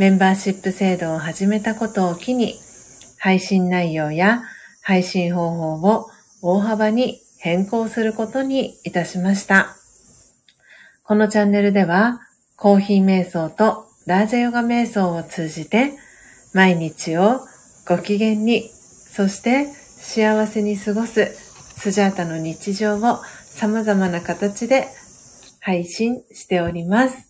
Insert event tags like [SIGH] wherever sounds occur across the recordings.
メンバーシップ制度を始めたことを機に、配信内容や配信方法を大幅に変更することにいたしました。このチャンネルでは、コーヒー瞑想とラージャヨガ瞑想を通じて、毎日をご機嫌に、そして幸せに過ごすスジャータの日常を様々な形で配信しております。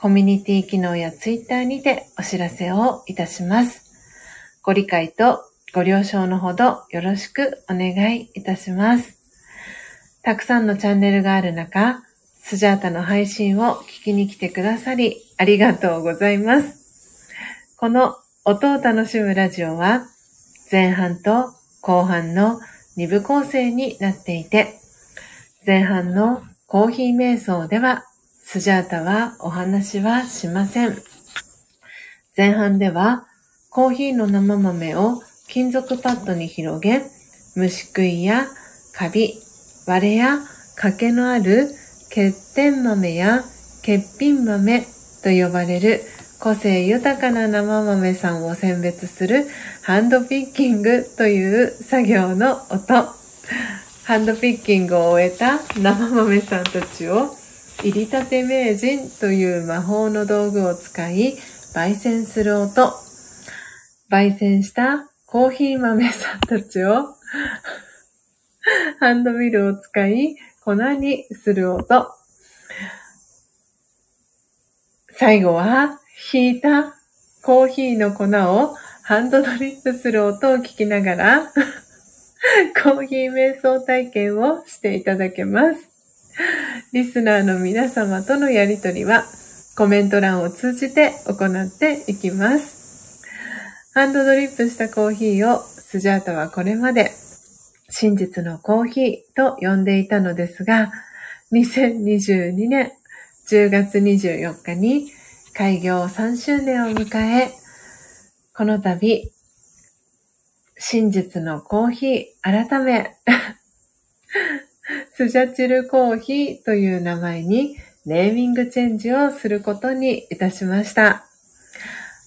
コミュニティ機能やツイッターにてお知らせをいたします。ご理解とご了承のほどよろしくお願いいたします。たくさんのチャンネルがある中、スジャータの配信を聞きに来てくださりありがとうございます。この音を楽しむラジオは前半と後半の2部構成になっていて、前半のコーヒー瞑想ではスジャータはお話はしません。前半ではコーヒーの生豆を金属パッドに広げ、虫食いやカビ、割れや欠けのある欠点豆や欠品豆と呼ばれる個性豊かな生豆さんを選別するハンドピッキングという作業の音。ハンドピッキングを終えた生豆さんたちを入りたて名人という魔法の道具を使い焙煎する音。焙煎したコーヒー豆さんたちを [LAUGHS] ハンドミルを使い粉にする音。最後は、引いたコーヒーの粉をハンドドリップする音を聞きながら [LAUGHS] コーヒー瞑想体験をしていただけます。[LAUGHS] リスナーの皆様とのやりとりはコメント欄を通じて行っていきます。ハンドドリップしたコーヒーをスジャータはこれまで真実のコーヒーと呼んでいたのですが、2022年10月24日に開業3周年を迎え、この度、真実のコーヒー改め、[LAUGHS] スジャチルコーヒーという名前にネーミングチェンジをすることにいたしました。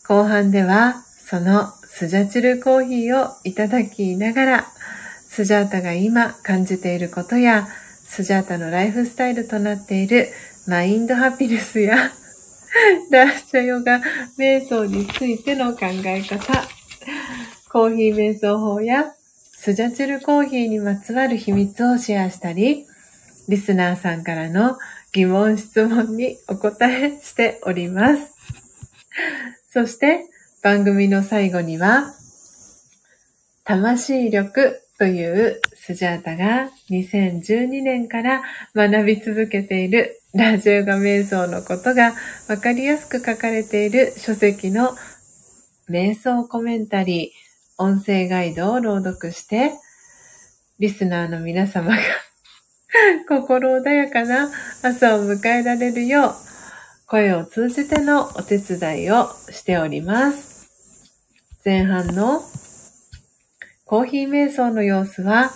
後半では、そのスジャチルコーヒーをいただきながら、スジャータが今感じていることや、スジャータのライフスタイルとなっているマインドハピネスや、ラーシャヨガ瞑想についての考え方、コーヒー瞑想法やスジャチルコーヒーにまつわる秘密をシェアしたり、リスナーさんからの疑問質問にお答えしております。そして番組の最後には、魂力というスジャータが2012年から学び続けているラジオガ瞑想のことがわかりやすく書かれている書籍の瞑想コメンタリー、音声ガイドを朗読して、リスナーの皆様が [LAUGHS] 心穏やかな朝を迎えられるよう、声を通じてのお手伝いをしております。前半のコーヒー瞑想の様子は、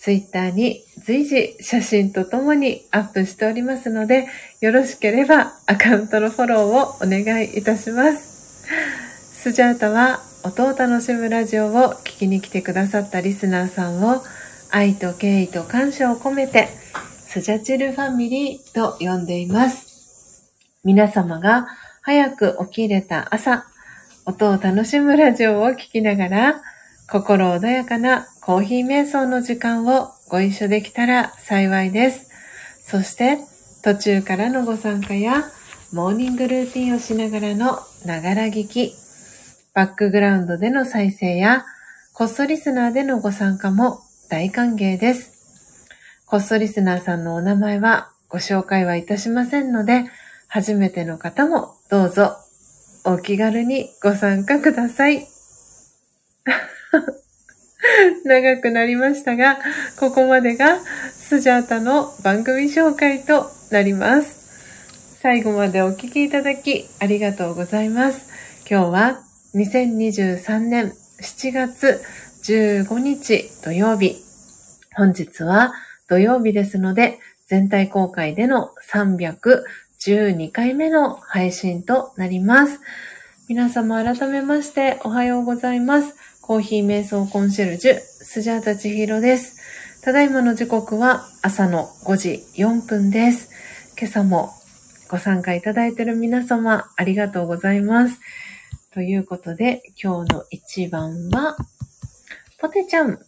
ツイッターに随時写真とともにアップしておりますので、よろしければアカウントのフォローをお願いいたします。スジャータは音を楽しむラジオを聴きに来てくださったリスナーさんを愛と敬意と感謝を込めてスジャチルファミリーと呼んでいます。皆様が早く起きれた朝、音を楽しむラジオを聴きながら心穏やかなコーヒー瞑想の時間をご一緒できたら幸いです。そして途中からのご参加やモーニングルーティンをしながらのながら聞き、バックグラウンドでの再生やコストリスナーでのご参加も大歓迎です。コストリスナーさんのお名前はご紹介はいたしませんので、初めての方もどうぞお気軽にご参加ください。[LAUGHS] 長くなりましたが、ここまでがスジャータの番組紹介となります。最後までお聴きいただきありがとうございます。今日は2023年7月15日土曜日。本日は土曜日ですので、全体公開での312回目の配信となります。皆様改めましておはようございます。コーヒー瞑想コンシェルジュ、スジャータチヒロです。ただいまの時刻は朝の5時4分です。今朝もご参加いただいている皆様、ありがとうございます。ということで、今日の1番は、ポテちゃん、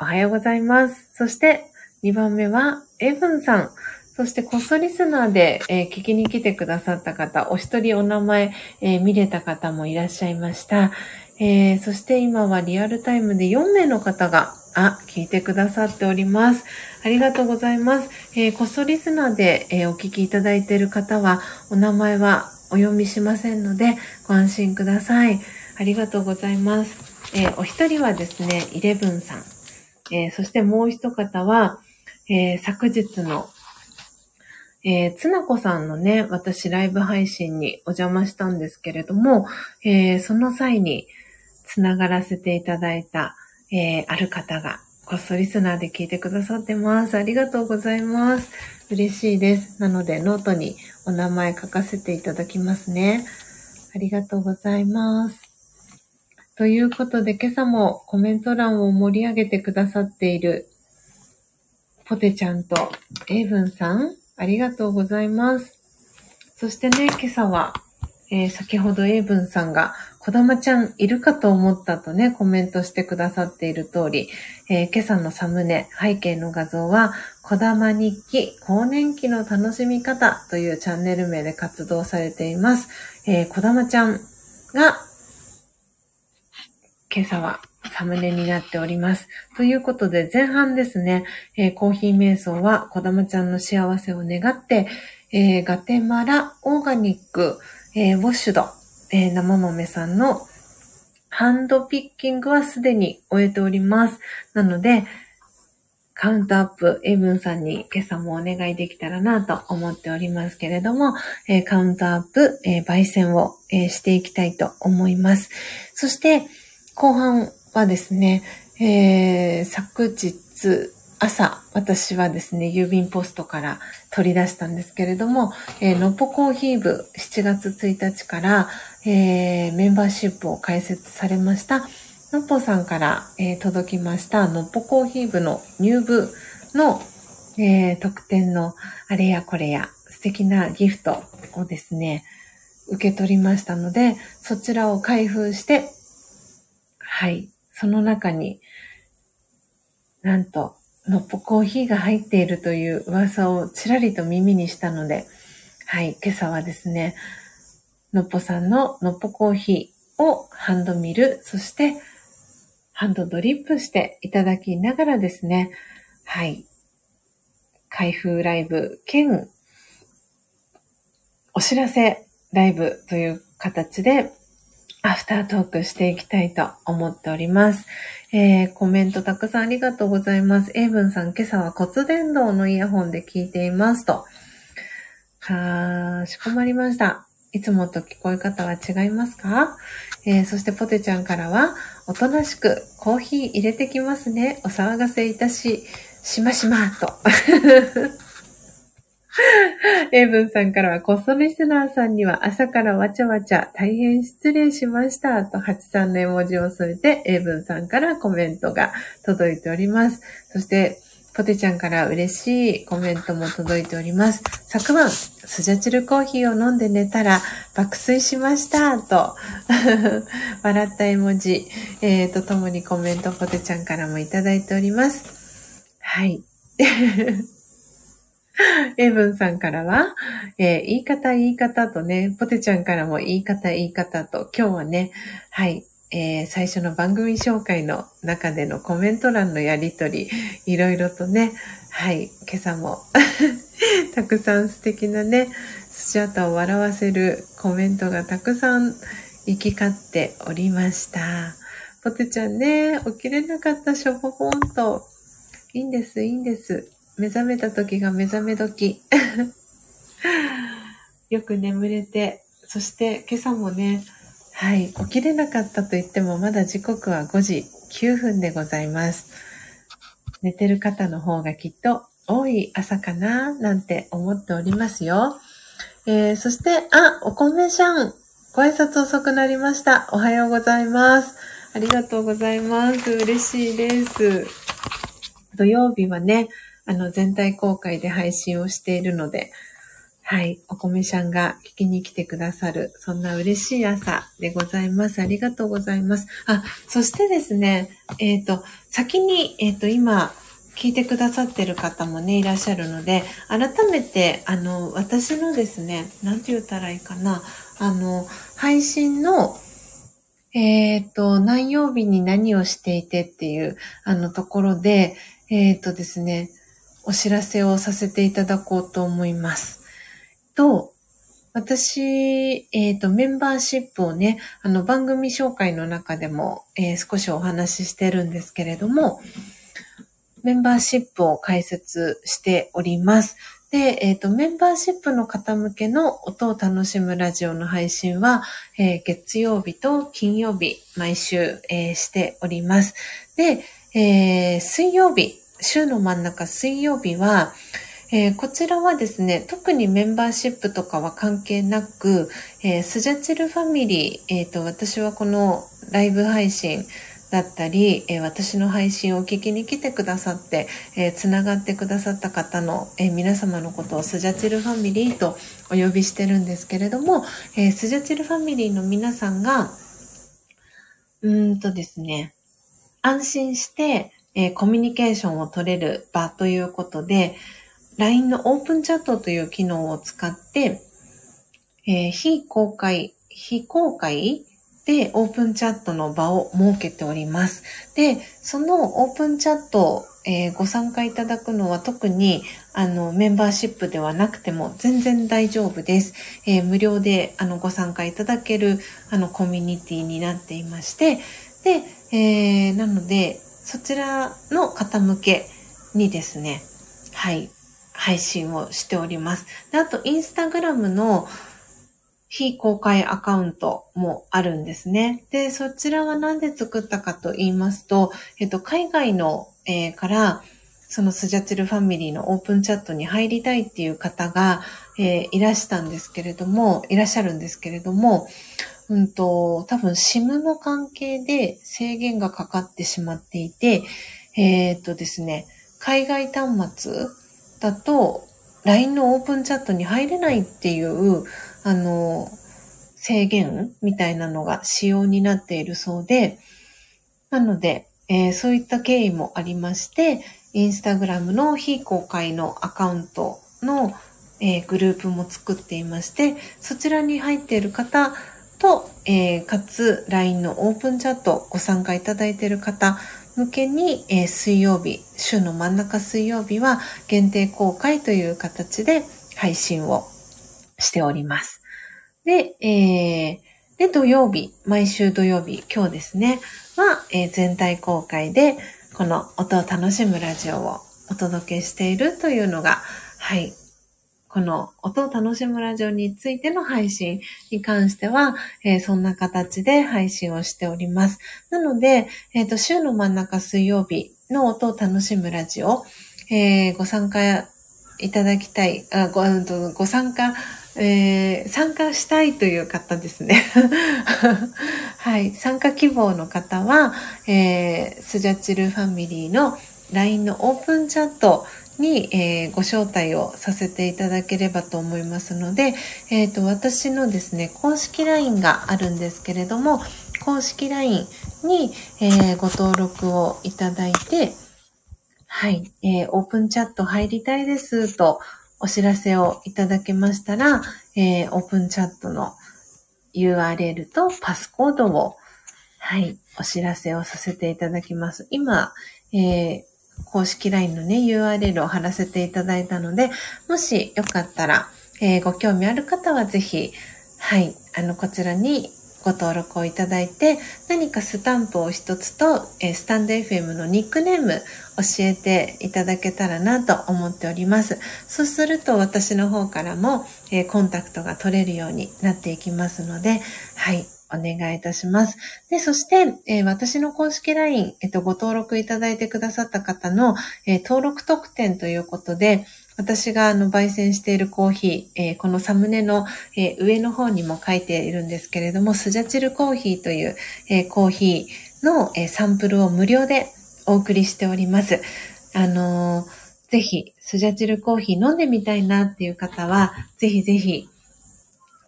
おはようございます。そして、2番目は、エブンさん。そして、コストリスナーで、えー、聞きに来てくださった方、お一人お名前、えー、見れた方もいらっしゃいました。えー、そして今はリアルタイムで4名の方が、あ、聞いてくださっております。ありがとうございます。えー、コストリスナーで、えー、お聞きいただいている方は、お名前はお読みしませんので、ご安心ください。ありがとうございます。えー、お一人はですね、イレブンさん。えー、そしてもう一方は、えー、昨日の、え、つなこさんのね、私ライブ配信にお邪魔したんですけれども、え、その際につながらせていただいた、え、ある方が、こっそリスナーで聞いてくださってます。ありがとうございます。嬉しいです。なので、ノートにお名前書かせていただきますね。ありがとうございます。ということで、今朝もコメント欄を盛り上げてくださっている、ポテちゃんとエイブンさん、ありがとうございます。そしてね、今朝は、えー、先ほどエイブンさんが、こだまちゃんいるかと思ったとね、コメントしてくださっている通り、えー、今朝のサムネ、背景の画像は、こだま日記、更年期の楽しみ方というチャンネル名で活動されています。えー、こだまちゃんが今朝はサムネになっております。ということで、前半ですね、えー、コーヒー瞑想は、こだまちゃんの幸せを願って、えー、ガテマラオーガニック、えー、ウォッシュド、えー、生豆さんのハンドピッキングはすでに終えております。なので、カウントアップ、エイブンさんに今朝もお願いできたらなと思っておりますけれども、えー、カウントアップ、えー、焙煎を、えー、していきたいと思います。そして、後半はですね、えー、昨日朝、私はですね、郵便ポストから取り出したんですけれども、えー、のっぽコーヒー部7月1日から、えー、メンバーシップを開設されました、のっぽさんから、えー、届きました、のっぽコーヒー部の入部の、えー、特典のあれやこれや素敵なギフトをですね、受け取りましたので、そちらを開封して、はい。その中に、なんと、のっぽコーヒーが入っているという噂をちらりと耳にしたので、はい、今朝はですね、のっぽさんののっぽコーヒーをハンドミル、そしてハンドドリップしていただきながらですね、はい、開封ライブ兼お知らせライブという形でアフタートークしていきたいと思っております。えー、コメントたくさんありがとうございます。エイブンさん、今朝は骨伝導のイヤホンで聞いていますと。かしこまりました。いつもと聞こえ方は違いますか、えー、そしてポテちゃんからは、おとなしくコーヒー入れてきますね。お騒がせいたし、しましまと。[LAUGHS] エイブンさんからは、コストリスナーさんには朝からわちゃわちゃ大変失礼しました。と、83の絵文字を添えて、エイブンさんからコメントが届いております。そして、ポテちゃんから嬉しいコメントも届いております。昨晩、スジャチルコーヒーを飲んで寝たら爆睡しました。と、[LAUGHS] 笑った絵文字、えー、とともにコメントポテちゃんからもいただいております。はい。[LAUGHS] エイブンさんからは、えー、言い方言い方とね、ポテちゃんからも言い方言い方と、今日はね、はい、えー、最初の番組紹介の中でのコメント欄のやりとり、[LAUGHS] いろいろとね、はい、今朝も [LAUGHS] たくさん素敵なね、スジャタを笑わせるコメントがたくさん行き交っておりました。ポテちゃんね、起きれなかったしょぼほんと。いいんです、いいんです。目覚めた時が目覚め時。[LAUGHS] よく眠れて、そして今朝もね、はい、起きれなかったと言ってもまだ時刻は5時9分でございます。寝てる方の方がきっと多い朝かななんて思っておりますよ。えー、そして、あ、お米しゃん。ご挨拶遅くなりました。おはようございます。ありがとうございます。嬉しいです。土曜日はね、あの、全体公開で配信をしているので、はい、お米さんが聞きに来てくださる、そんな嬉しい朝でございます。ありがとうございます。あ、そしてですね、えっ、ー、と、先に、えっ、ー、と、今、聞いてくださってる方もね、いらっしゃるので、改めて、あの、私のですね、なんて言ったらいいかな、あの、配信の、えっ、ー、と、何曜日に何をしていてっていう、あのところで、えっ、ー、とですね、お知らせをさせていただこうと思います。と、私、えっ、ー、と、メンバーシップをね、あの、番組紹介の中でも、えー、少しお話ししてるんですけれども、メンバーシップを開設しております。で、えっ、ー、と、メンバーシップの方向けの音を楽しむラジオの配信は、えー、月曜日と金曜日、毎週、えー、しております。で、え水曜日、週の真ん中水曜日は、えー、こちらはですね、特にメンバーシップとかは関係なく、えー、スジャチルファミリー、えっ、ー、と、私はこのライブ配信だったり、え私の配信を聞きに来てくださって、えつながってくださった方の、え皆様のことをスジャチルファミリーとお呼びしてるんですけれども、えスジャチルファミリーの皆さんが、うーんとですね、安心して、えコミュニケーションを取れる場ということで、LINE のオープンチャットという機能を使って、えー、非公開、非公開でオープンチャットの場を設けております。で、そのオープンチャット、えー、ご参加いただくのは特にあのメンバーシップではなくても全然大丈夫です。えー、無料であのご参加いただけるあのコミュニティになっていまして、で、えー、なのでそちらの方向けにですね、はい、配信をしております。であと、インスタグラムの非公開アカウントもあるんですね。で、そちらは何で作ったかと言いますと、えっと、海外の、えー、から、そのスジャチルファミリーのオープンチャットに入りたいっていう方が、えー、いらしたんですけれども、いらっしゃるんですけれども、うんと、多分 SIM の関係で制限がかかってしまっていて、えー、っとですね、海外端末だと、LINE のオープンチャットに入れないっていう、あの、制限みたいなのが仕様になっているそうで、なので、えー、そういった経緯もありまして、インスタグラムの非公開のアカウントの、えー、グループも作っていまして、そちらに入っている方と、えー、かつ LINE のオープンチャットご参加いただいている方向けに、えー、水曜日、週の真ん中水曜日は限定公開という形で配信をしております。で、えー、で、土曜日、毎週土曜日、今日ですね、は、えー、全体公開で、この音を楽しむラジオをお届けしているというのが、はい、この音を楽しむラジオについての配信に関しては、えー、そんな形で配信をしております。なので、えっ、ー、と、週の真ん中水曜日の音を楽しむラジオ、えー、ご参加いただきたい、あごご参加、えー、参加したいという方ですね。[LAUGHS] はい。参加希望の方は、えー、スジャチルファミリーの LINE のオープンチャットに、えー、ご招待をさせていただければと思いますので、えーと、私のですね、公式 LINE があるんですけれども、公式 LINE に、えー、ご登録をいただいて、はい、えー、オープンチャット入りたいですとお知らせをいただけましたら、えー、オープンチャットの URL とパスコードを、はい、お知らせをさせていただきます。今、えー、公式 LINE のね、URL を貼らせていただいたので、もしよかったら、えー、ご興味ある方はぜひ、はい、あの、こちらにご登録をいただいて、何かスタンプを一つと、えー、スタンド FM のニックネーム教えていただけたらなと思っております。そうすると私の方からも、えー、コンタクトが取れるようになっていきますので、はい、お願いいたします。で、そして、えー、私の公式 LINE、えっ、と、ご登録いただいてくださった方の、えー、登録特典ということで、私があの焙煎しているコーヒー、え、このサムネの、え上の方にも書いているんですけれども、スジャチルコーヒーという、えコーヒーの、えサンプルを無料でお送りしております。あのぜひ、スジャチルコーヒー飲んでみたいなっていう方は、ぜひぜひ、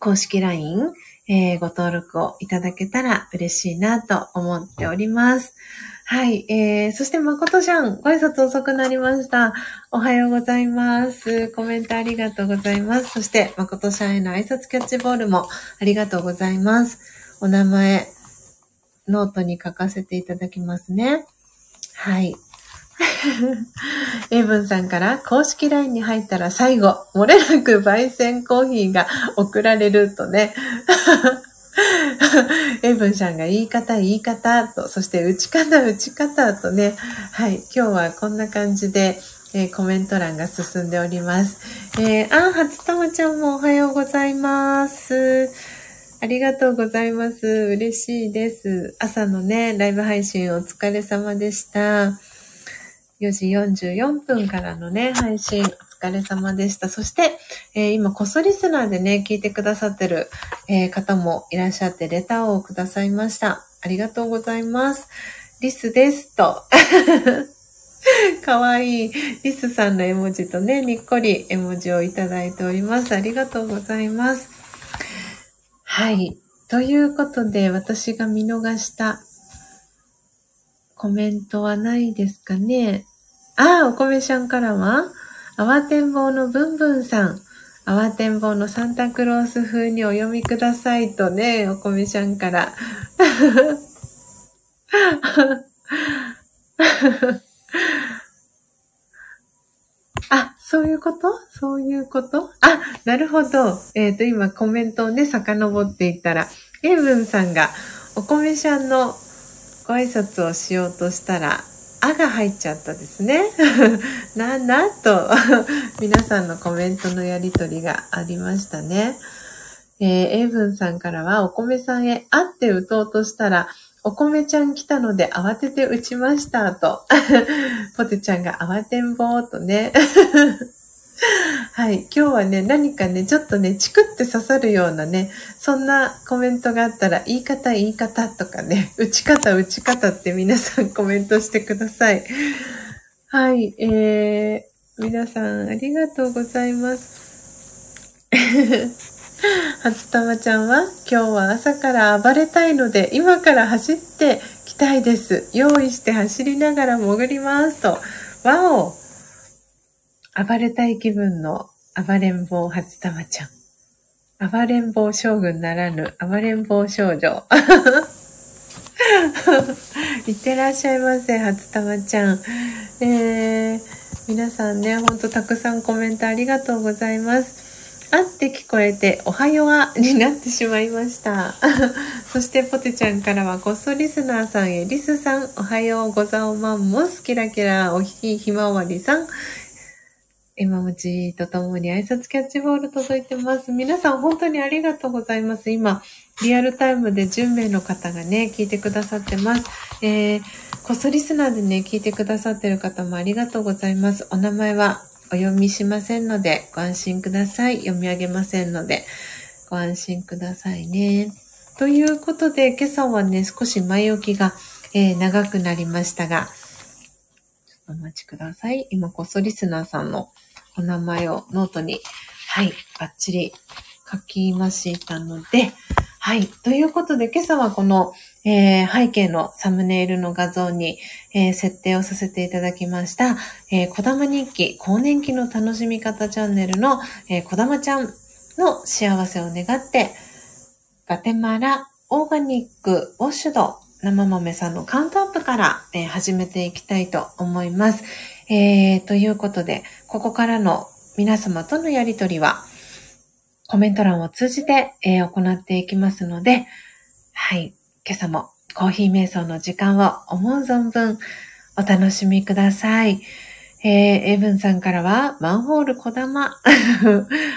公式 LINE、えー、ご登録をいただけたら嬉しいなと思っております。はい。えー、そして誠ちゃん、ご挨拶遅くなりました。おはようございます。コメントありがとうございます。そして、誠ちゃんへの挨拶キャッチボールもありがとうございます。お名前、ノートに書かせていただきますね。はい。[LAUGHS] エイブンさんから公式 LINE に入ったら最後、漏れなく焙煎コーヒーが送られるとね。[LAUGHS] エイブンさんが言い方、言い方と、そして打ち方、打ち方とね。はい。今日はこんな感じで、えー、コメント欄が進んでおります。えー、あ、初玉ちゃんもおはようございます。ありがとうございます。嬉しいです。朝のね、ライブ配信お疲れ様でした。4時44分からのね、配信、お疲れ様でした。そして、えー、今、こそリスナーでね、聞いてくださってる、えー、方もいらっしゃって、レターをくださいました。ありがとうございます。リスです、と。[LAUGHS] かわいい。リスさんの絵文字とね、にっこり絵文字をいただいております。ありがとうございます。はい。ということで、私が見逃したコメントはないですかね。ああ、お米ちゃんからは、慌てんぼうのぶんぶんさん。慌てんぼうのサンタクロース風にお読みくださいとね、お米ちゃんから。[LAUGHS] あ、そういうこと？そういうこと？あ、なるほど。えっ、ー、と、今コメントをね、遡っていったら、エイブンさんが、お米ちゃんのご挨拶をしようとしたら、あが入っちゃったですね。[LAUGHS] な、んだと、[LAUGHS] 皆さんのコメントのやりとりがありましたね。えー、エイブンさんからは、お米さんへ会って打とうとしたら、お米ちゃん来たので慌てて打ちましたと。[LAUGHS] ポテちゃんが慌てんぼーとね。はい。今日はね、何かね、ちょっとね、チクって刺さるようなね、そんなコメントがあったら、言い方、言い方とかね、打ち方、打ち方って皆さん [LAUGHS] コメントしてください。はい。えー、皆さんありがとうございます。[LAUGHS] 初玉ちゃんは、今日は朝から暴れたいので、今から走ってきたいです。用意して走りながら潜りますと。わお暴れたい気分の暴れん坊初玉ちゃん。暴れん坊将軍ならぬ暴れん坊少女。[LAUGHS] いってらっしゃいませ、初玉ちゃん。えー、皆さんね、ほんとたくさんコメントありがとうございます。あって聞こえて、おはようになってしまいました。[LAUGHS] そしてポテちゃんからは、こっそリスナーさんへ、リスさん、おはようござおまんもす、キラキラ、おひひひまわりさん、絵文字とともに挨拶キャッチボール届いてます。皆さん本当にありがとうございます。今、リアルタイムで10名の方がね、聞いてくださってます。えー、こっそリスナーでね、聞いてくださってる方もありがとうございます。お名前はお読みしませんので、ご安心ください。読み上げませんので、ご安心くださいね。ということで、今朝はね、少し前置きが、えー、長くなりましたが、お待ちください。今、こっそリスナーさんのお名前をノートに、はい、バッチリ書きましたので、はい。ということで、今朝はこの、えー、背景のサムネイルの画像に、えー、設定をさせていただきました、えー、小玉日記、更年期の楽しみ方チャンネルの、えー、小玉ちゃんの幸せを願って、ガテマラオーガニックウォッシュド生豆さんのカウントアップから、えー、始めていきたいと思います。えー、ということで、ここからの皆様とのやりとりは、コメント欄を通じて、えー、行っていきますので、はい、今朝もコーヒー瞑想の時間を思う存分お楽しみください。えー、エブンさんからは、マンホール小玉。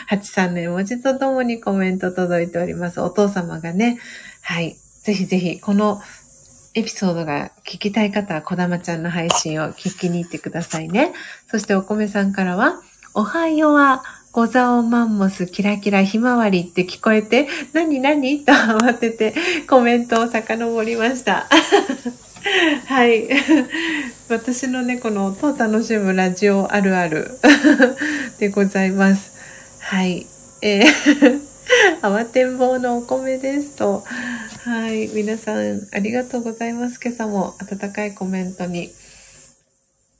ハチさんの絵文字とともにコメント届いております。お父様がね、はい、ぜひぜひ、このエピソードが聞きたい方は、こだまちゃんの配信を聞きに行ってくださいね。そしてお米さんからは、おはようは、ござおマンモスキラキラひまわりって聞こえて、何何？と慌ててコメントを遡りました。[LAUGHS] はい。[LAUGHS] 私の猫の音を楽しむラジオあるある [LAUGHS] でございます。はい。えー慌てんぼうのお米ですと。はい。皆さん、ありがとうございます。今朝も温かいコメントに、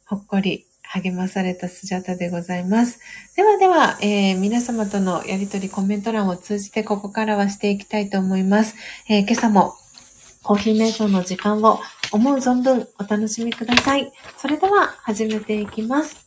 ほっこり励まされたスジャタでございます。ではでは、えー、皆様とのやりとりコメント欄を通じてここからはしていきたいと思います。えー、今朝もコーヒー瞑想の時間を思う存分お楽しみください。それでは始めていきます。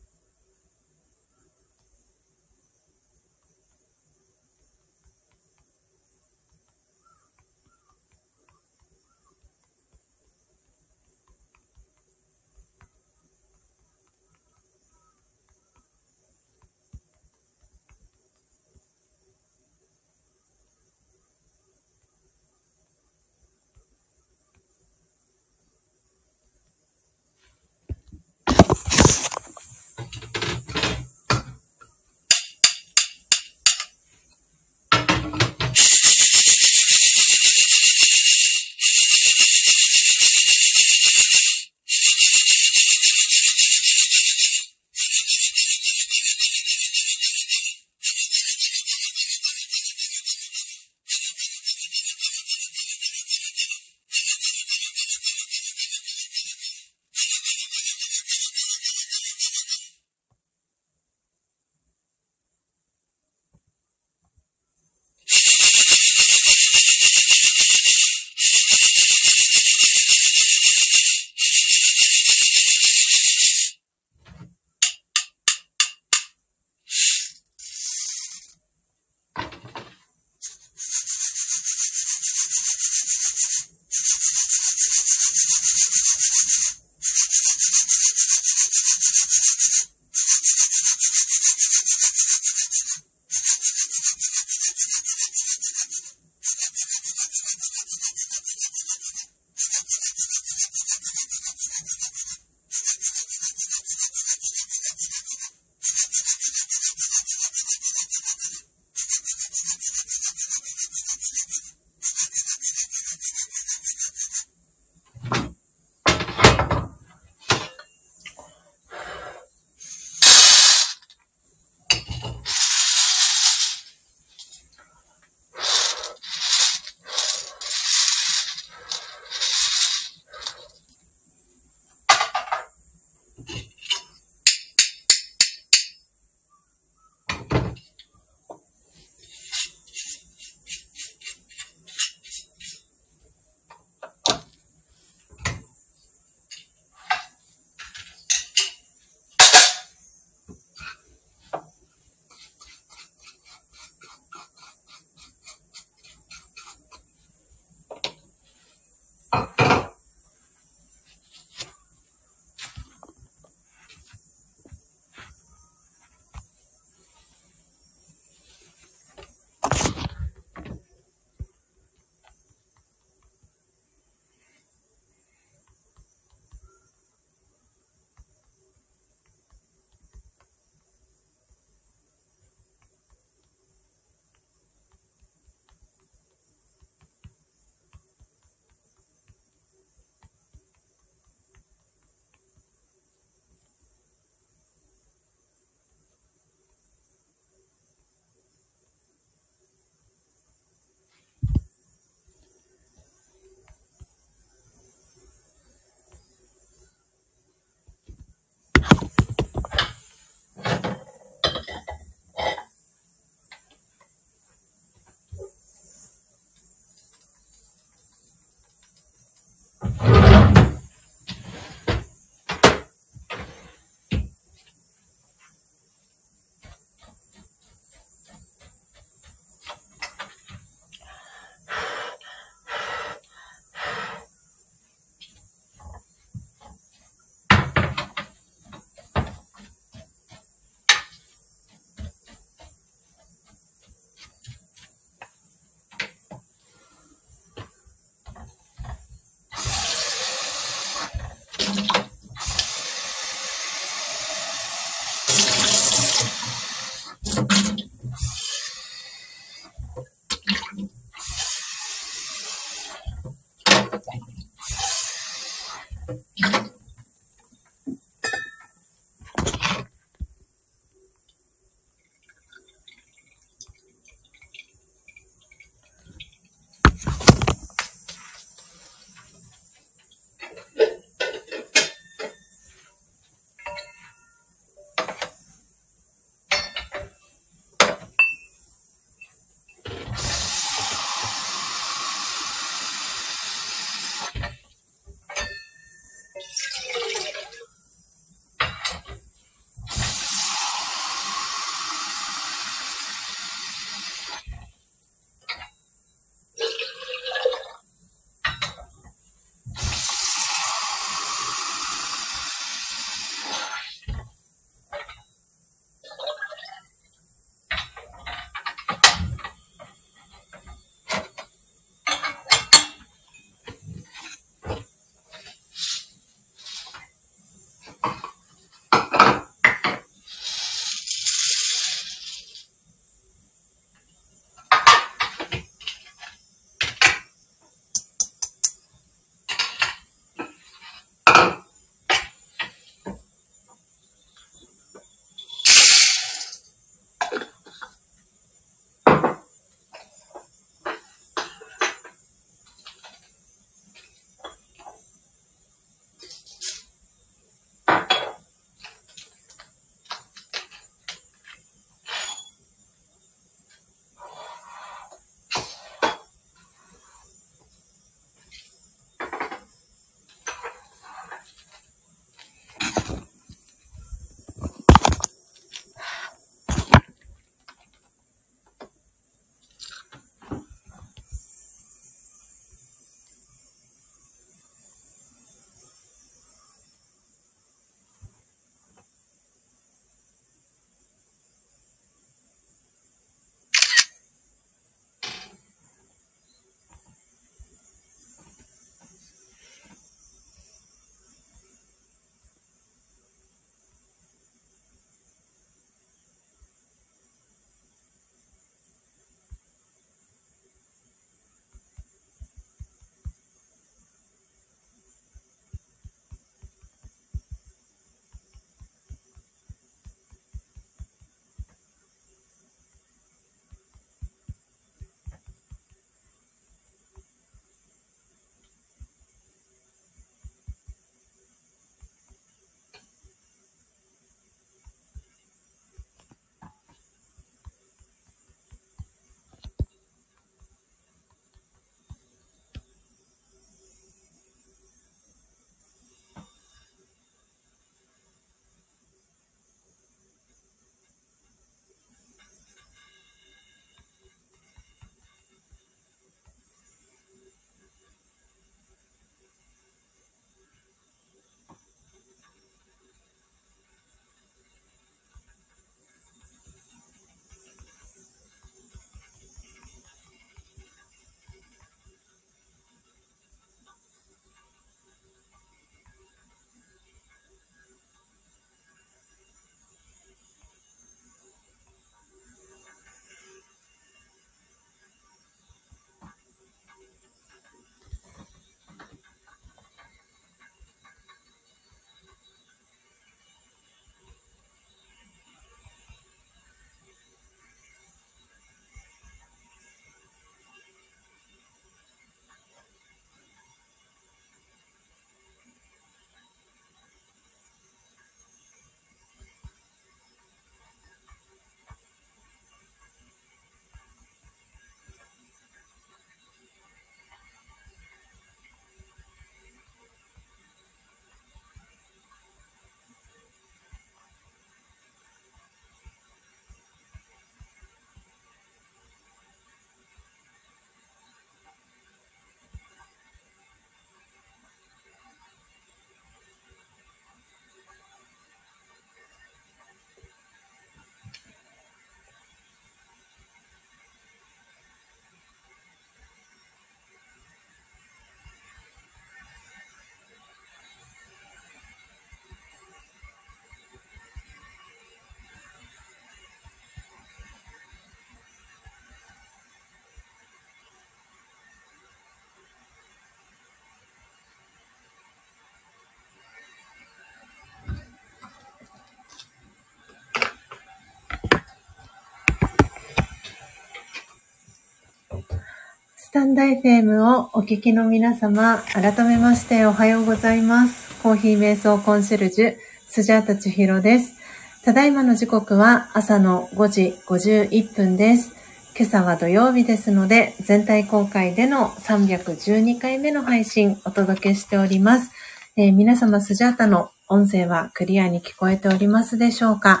ンダ FM をお聞きの皆様、改めましておはようございます。コーヒー瞑想コンシェルジュ、スジャータチヒロです。ただいまの時刻は朝の5時51分です。今朝は土曜日ですので、全体公開での312回目の配信お届けしております。えー、皆様スジャータの音声はクリアに聞こえておりますでしょうか？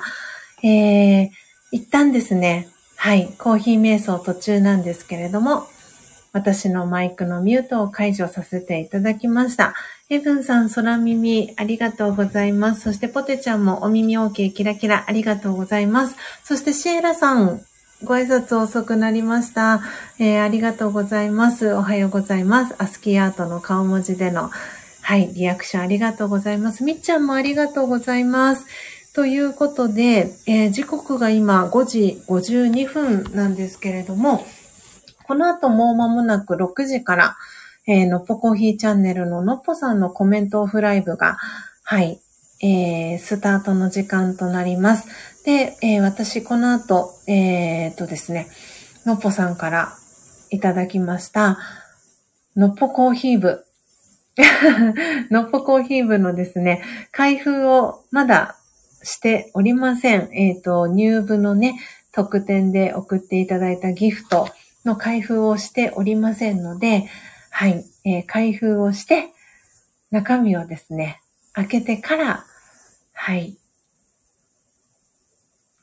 えー、一旦ですね、はい、コーヒー瞑想途中なんですけれども、私のマイクのミュートを解除させていただきました。エブンさん、空耳、ありがとうございます。そしてポテちゃんもお耳 OK キラキラ、ありがとうございます。そしてシエラさん、ご挨拶遅くなりました。えー、ありがとうございます。おはようございます。アスキーアートの顔文字での、はい、リアクションありがとうございます。みっちゃんもありがとうございます。ということで、えー、時刻が今5時52分なんですけれども、この後もう間もなく6時から、えー、のっぽコーヒーチャンネルののっぽさんのコメントオフライブが、はい、えー、スタートの時間となります。で、えー、私この後、えー、っとですね、のっぽさんからいただきました、のっぽコーヒー部。[LAUGHS] のっぽコーヒー部のですね、開封をまだしておりません。えっ、ー、と、入部のね、特典で送っていただいたギフトの開封をしておりませんので、はい、えー、開封をして、中身をですね、開けてから、はい、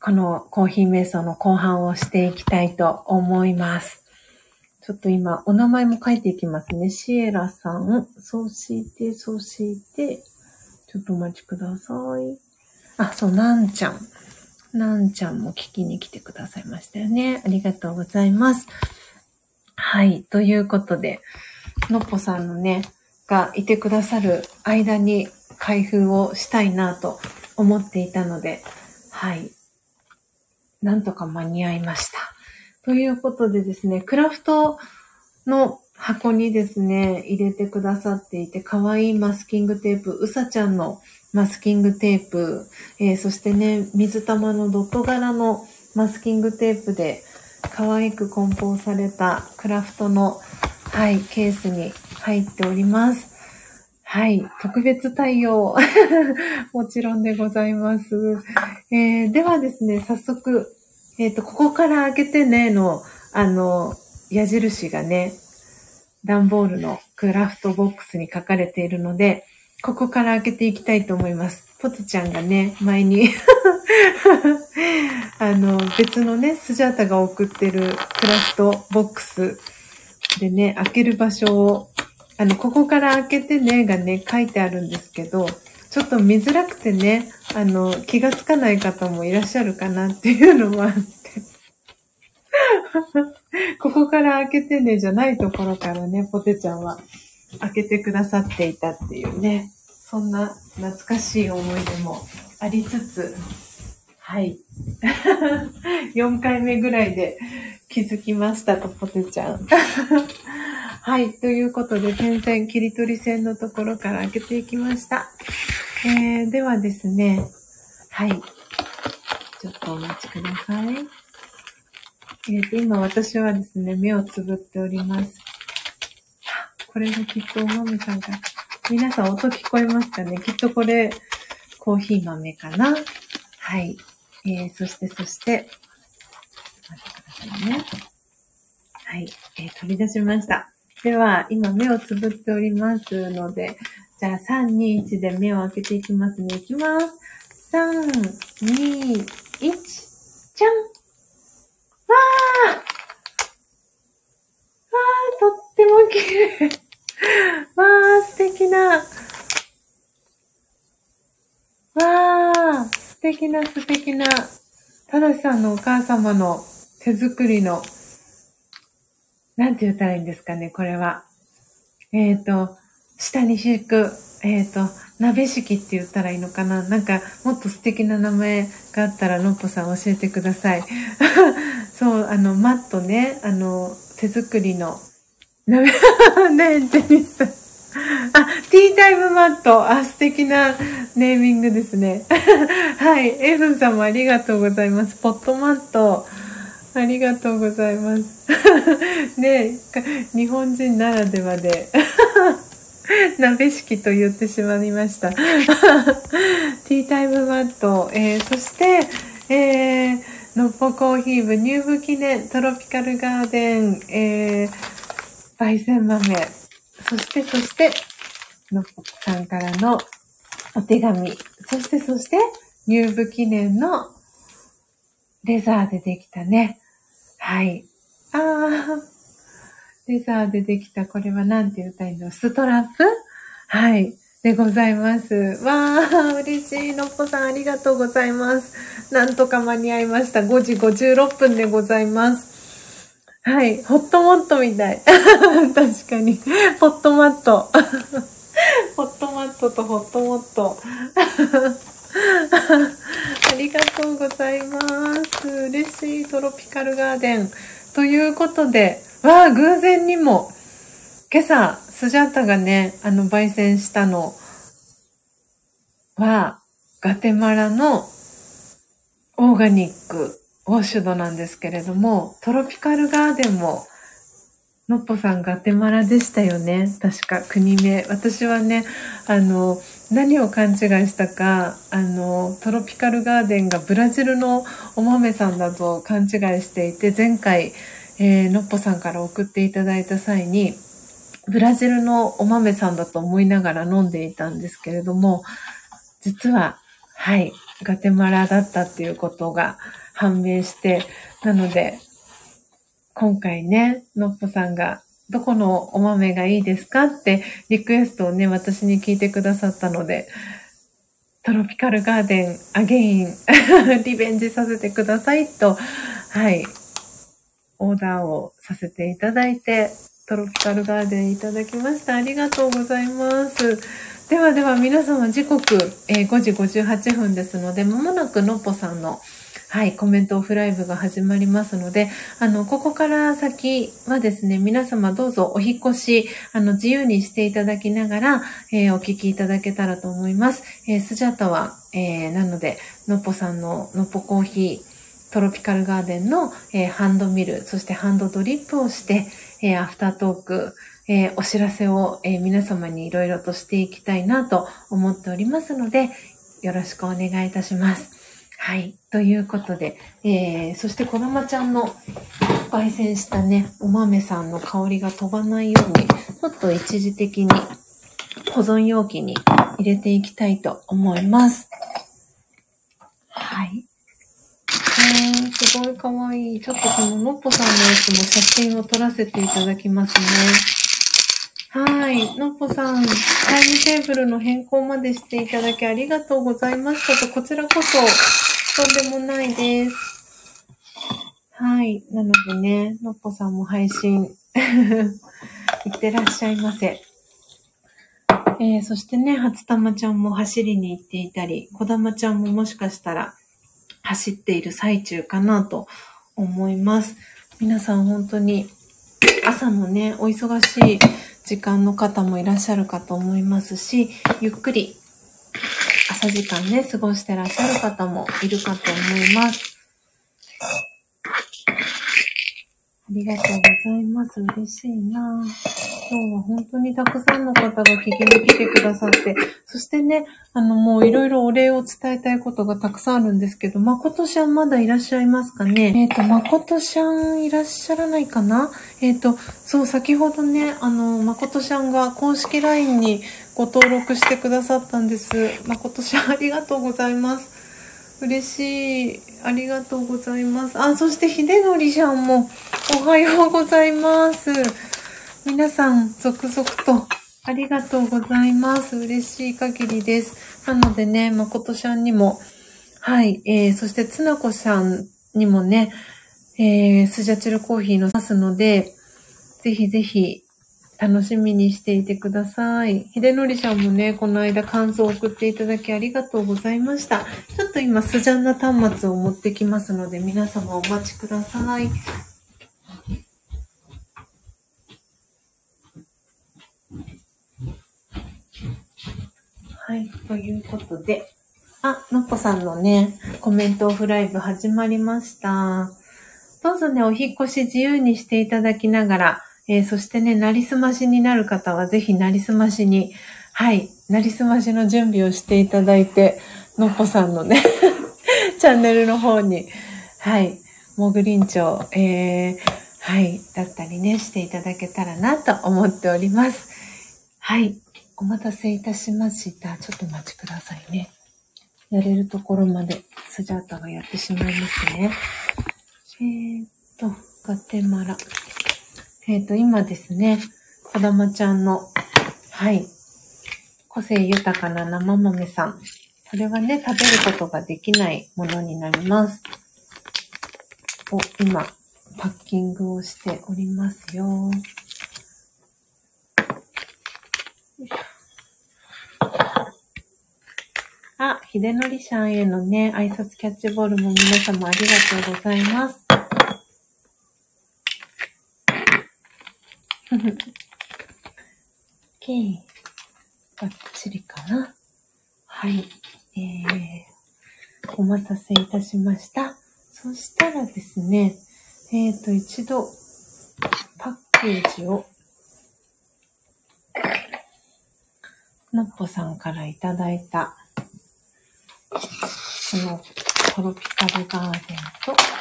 このコーヒー瞑想の後半をしていきたいと思います。ちょっと今、お名前も書いていきますね。シエラさん、そうして、そうして、ちょっとお待ちください。あ、そう、なんちゃん。なんちゃんも聞きに来てくださいましたよね。ありがとうございます。はい。ということで、のっぽさんのね、がいてくださる間に開封をしたいなと思っていたので、はい。なんとか間に合いました。ということでですね、クラフトの箱にですね、入れてくださっていて、かわいいマスキングテープ、うさちゃんのマスキングテープ、えー、そしてね、水玉のドット柄のマスキングテープで可愛く梱包されたクラフトの、はい、ケースに入っております。はい、特別対応。[LAUGHS] もちろんでございます。えー、ではですね、早速、えっ、ー、と、ここから開けてね、の、あの、矢印がね、段ボールのクラフトボックスに書かれているので、ここから開けていきたいと思います。ポテちゃんがね、前に [LAUGHS] あの、別のね、スジャータが送ってるクラフトボックスでね、開ける場所を、あの、ここから開けてね、がね、書いてあるんですけど、ちょっと見づらくてね、あの、気がつかない方もいらっしゃるかなっていうのもあって。[LAUGHS] ここから開けてね、じゃないところからね、ポテちゃんは開けてくださっていたっていうね、そんな懐かしい思い出もありつつ、はい。[LAUGHS] 4回目ぐらいで気づきましたと、ポテちゃん。[LAUGHS] はい。ということで、点線、切り取り線のところから開けていきました。えー、ではですね、はい。ちょっとお待ちください。えーと、今私はですね、目をつぶっております。これがきっとお豆さんが、皆さん音聞こえますかね？きっとこれ、コーヒー豆かな？はい。えー、そして、そして、待ってくださいね。はい。えー、飛び出しました。では、今目をつぶっておりますので、じゃあ3、2、1で目を開けていきますね。いきます。3、2、1、じゃんわーわーとっても綺麗 [LAUGHS] わー、素敵な。わー、素敵な素敵な。ただしさんのお母様の手作りの、なんて言ったらいいんですかね、これは。えっ、ー、と、下に敷く、えっ、ー、と、鍋敷って言ったらいいのかななんか、もっと素敵な名前があったら、のっぽさん教えてください。[LAUGHS] そう、あの、マットね、あの、手作りのダメねジェニスさん。あ、ティータイムマット。あ、素敵なネーミングですね。[LAUGHS] はい。エブンさんもありがとうございます。ポットマット。ありがとうございます。[LAUGHS] ね日本人ならではで、[LAUGHS] 鍋敷と言ってしまいました。ティータイムマット、えー、そして、えー、のっぽコーヒー部入部記念トロピカルガーデン、えー、焙煎豆、そして、そして、のっぽさんからのお手紙、そして、そして、入部記念のレザーでできたね。はい。あー、レザーでできた、これはなんて言ったらいいのストラップ？はい。でございます。わー、嬉しい。のっぽさんありがとうございます。なんとか間に合いました。5時56分でございます。はい。ホットモットみたい。[LAUGHS] 確かに。ホットマット。[LAUGHS] ホットマットとホットモット。[LAUGHS] ありがとうございます。嬉しいトロピカルガーデン。ということで、わあ、偶然にも、今朝、スジャータがね、あの、焙煎したのは、ガテマラのオーガニック、ウォッシュドなんですけれども、トロピカルガーデンも、のっぽさんガテマラでしたよね。確か国名。私はね、あの、何を勘違いしたか、あの、トロピカルガーデンがブラジルのお豆さんだと勘違いしていて、前回、えー、のっぽさんから送っていただいた際に、ブラジルのお豆さんだと思いながら飲んでいたんですけれども、実は、はい、ガテマラだったっていうことが判明して、なので、今回ね、のっぽさんが、どこのお豆がいいですかってリクエストをね、私に聞いてくださったので、トロピカルガーデンアゲイン、[LAUGHS] リベンジさせてくださいと、はい、オーダーをさせていただいて、トロピカルガーデンいただきました。ありがとうございます。ではでは皆様時刻、えー5時58分ですので、まもなくのっぽさんのはい、コメントオフライブが始まりますので、あの、ここから先はですね、皆様どうぞお引越し、あの、自由にしていただきながら、えーお聞きいただけたらと思います。えースジャタは、えーなので、のっぽさんののっぽコーヒー、トロピカルガーデンの、えハンドミル、そしてハンドドリップをして、えアフタートーク、えーお知らせを、え皆様にいろいろとしていきたいなと思っておりますので、よろしくお願いいたします。はい。ということで、えー、そしてこだまちゃんの焙煎したね、お豆さんの香りが飛ばないように、ちょっと一時的に保存容器に入れていきたいと思います。はい。えー、すごいかわいい。ちょっとこののっぽさんのやつも写真を撮らせていただきますね。はい。のっぽさん、タイムテーブルの変更までしていただきありがとうございましたと、こちらこそ、とんでもないです。はい。なのでね、のっぽさんも配信、[LAUGHS] いってらっしゃいませ。えー、そしてね、初玉ちゃんも走りに行っていたり、こだまちゃんももしかしたら走っている最中かなと思います。皆さん本当に朝のね、お忙しい時間の方もいらっしゃるかと思いますし、ゆっくり朝時間ね、過ごしてらっしゃる方もいるかと思います。ありがとうございます。嬉しいな今日は本当にたくさんの方が聞きに来てくださって、そしてね、あのもういろいろお礼を伝えたいことがたくさんあるんですけど、まことしゃんまだいらっしゃいますかね？えっ、と、まことしゃんいらっしゃらないかな？えっ、と、そう、先ほどね、あの、まことしゃんが公式 LINE にご登録してくださったんです。まことしゃんありがとうございます。嬉しい。ありがとうございます。あ、そして、ひでのりちゃんも、おはようございます。皆さん、続々と、ありがとうございます。嬉しい限りです。なのでね、まことちゃんにも、はい、えー、そして、つなこさんにもね、えー、スジャチルコーヒーのますので、ぜひぜひ、楽しみにしていてください。ひでのりちゃんもね、この間感想を送っていただきありがとうございました。ちょっと今、スジャンナ端末を持ってきますので、皆様お待ちください。はい、ということで、あ、のっぽさんのね、コメントオフライブ始まりました。どうぞね、お引越し自由にしていただきながら、えー、そしてね、なりすましになる方は、ぜひなりすましに、はい、なりすましの準備をしていただいて、のっぽさんのね [LAUGHS] チャンネルの方に、はい、モグリンチョ、えー、はい、だったりね、していただけたらなと思っております。はい、お待たせいたしました。ちょっとお待ちくださいね。やれるところまでスジャータがやってしまいますね。えー、っと、ガテマラ。えー、と、今ですね、こだまちゃんの、はい、個性豊かな生豆さん。これはね、食べることができないものになります。を今、パッキングをしておりますよ。あ、秀則さんへのね、挨拶キャッチボールも皆様ありがとうございます。OK。バッチリかな。はい。えー、お待たせいたしました。そしたらですね、えっ、ー、と、一度、パッケージを、のっぽさんからいただいた、このトロピカルガーデンと、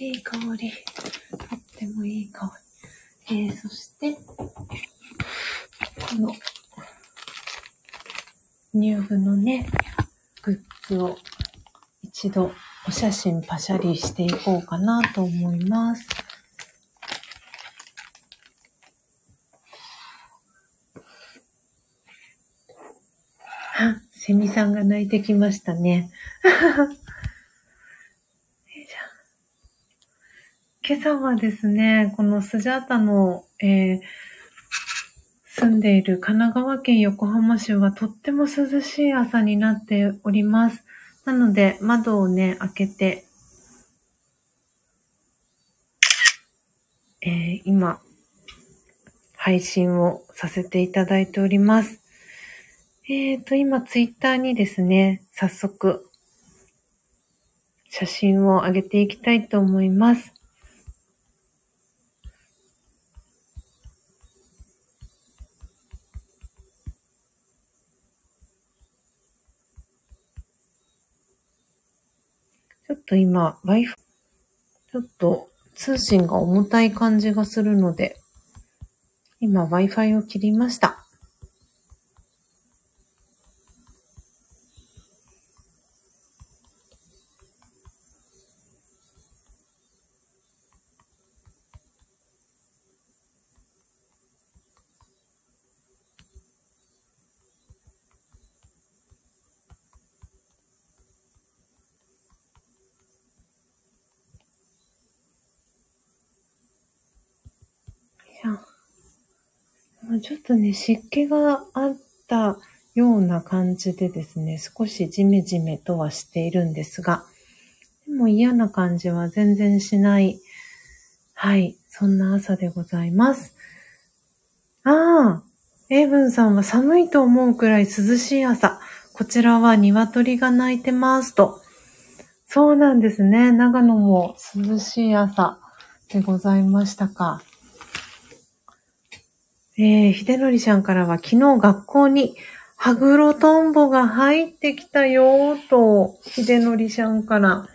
いい香り。とってもいい香り。えー、そして、この、入部のね、グッズを一度お写真パシャリしていこうかなと思います。あ、セミさんが泣いてきましたね。[LAUGHS] 今朝はですね、このスジャータの、えー、住んでいる神奈川県横浜市はとっても涼しい朝になっております。なので、窓をね、開けて、えー、今、配信をさせていただいております。えっ、ー、と、今、ツイッターにですね、早速、写真を上げていきたいと思います。と今、Wi-Fi、ちょっと通信が重たい感じがするので、今 Wi-Fi を切りました。ちょっとね、湿気があったような感じでですね、少しジメジメとはしているんですが、でも嫌な感じは全然しない、はい、そんな朝でございます。ああ、エイブンさんは寒いと思うくらい涼しい朝。こちらは鶏が鳴いてますと。そうなんですね。長野も涼しい朝でございましたか。えー、秀則ちゃんからは昨日学校にハグロトンボが入ってきたよーと、秀則ちゃんから。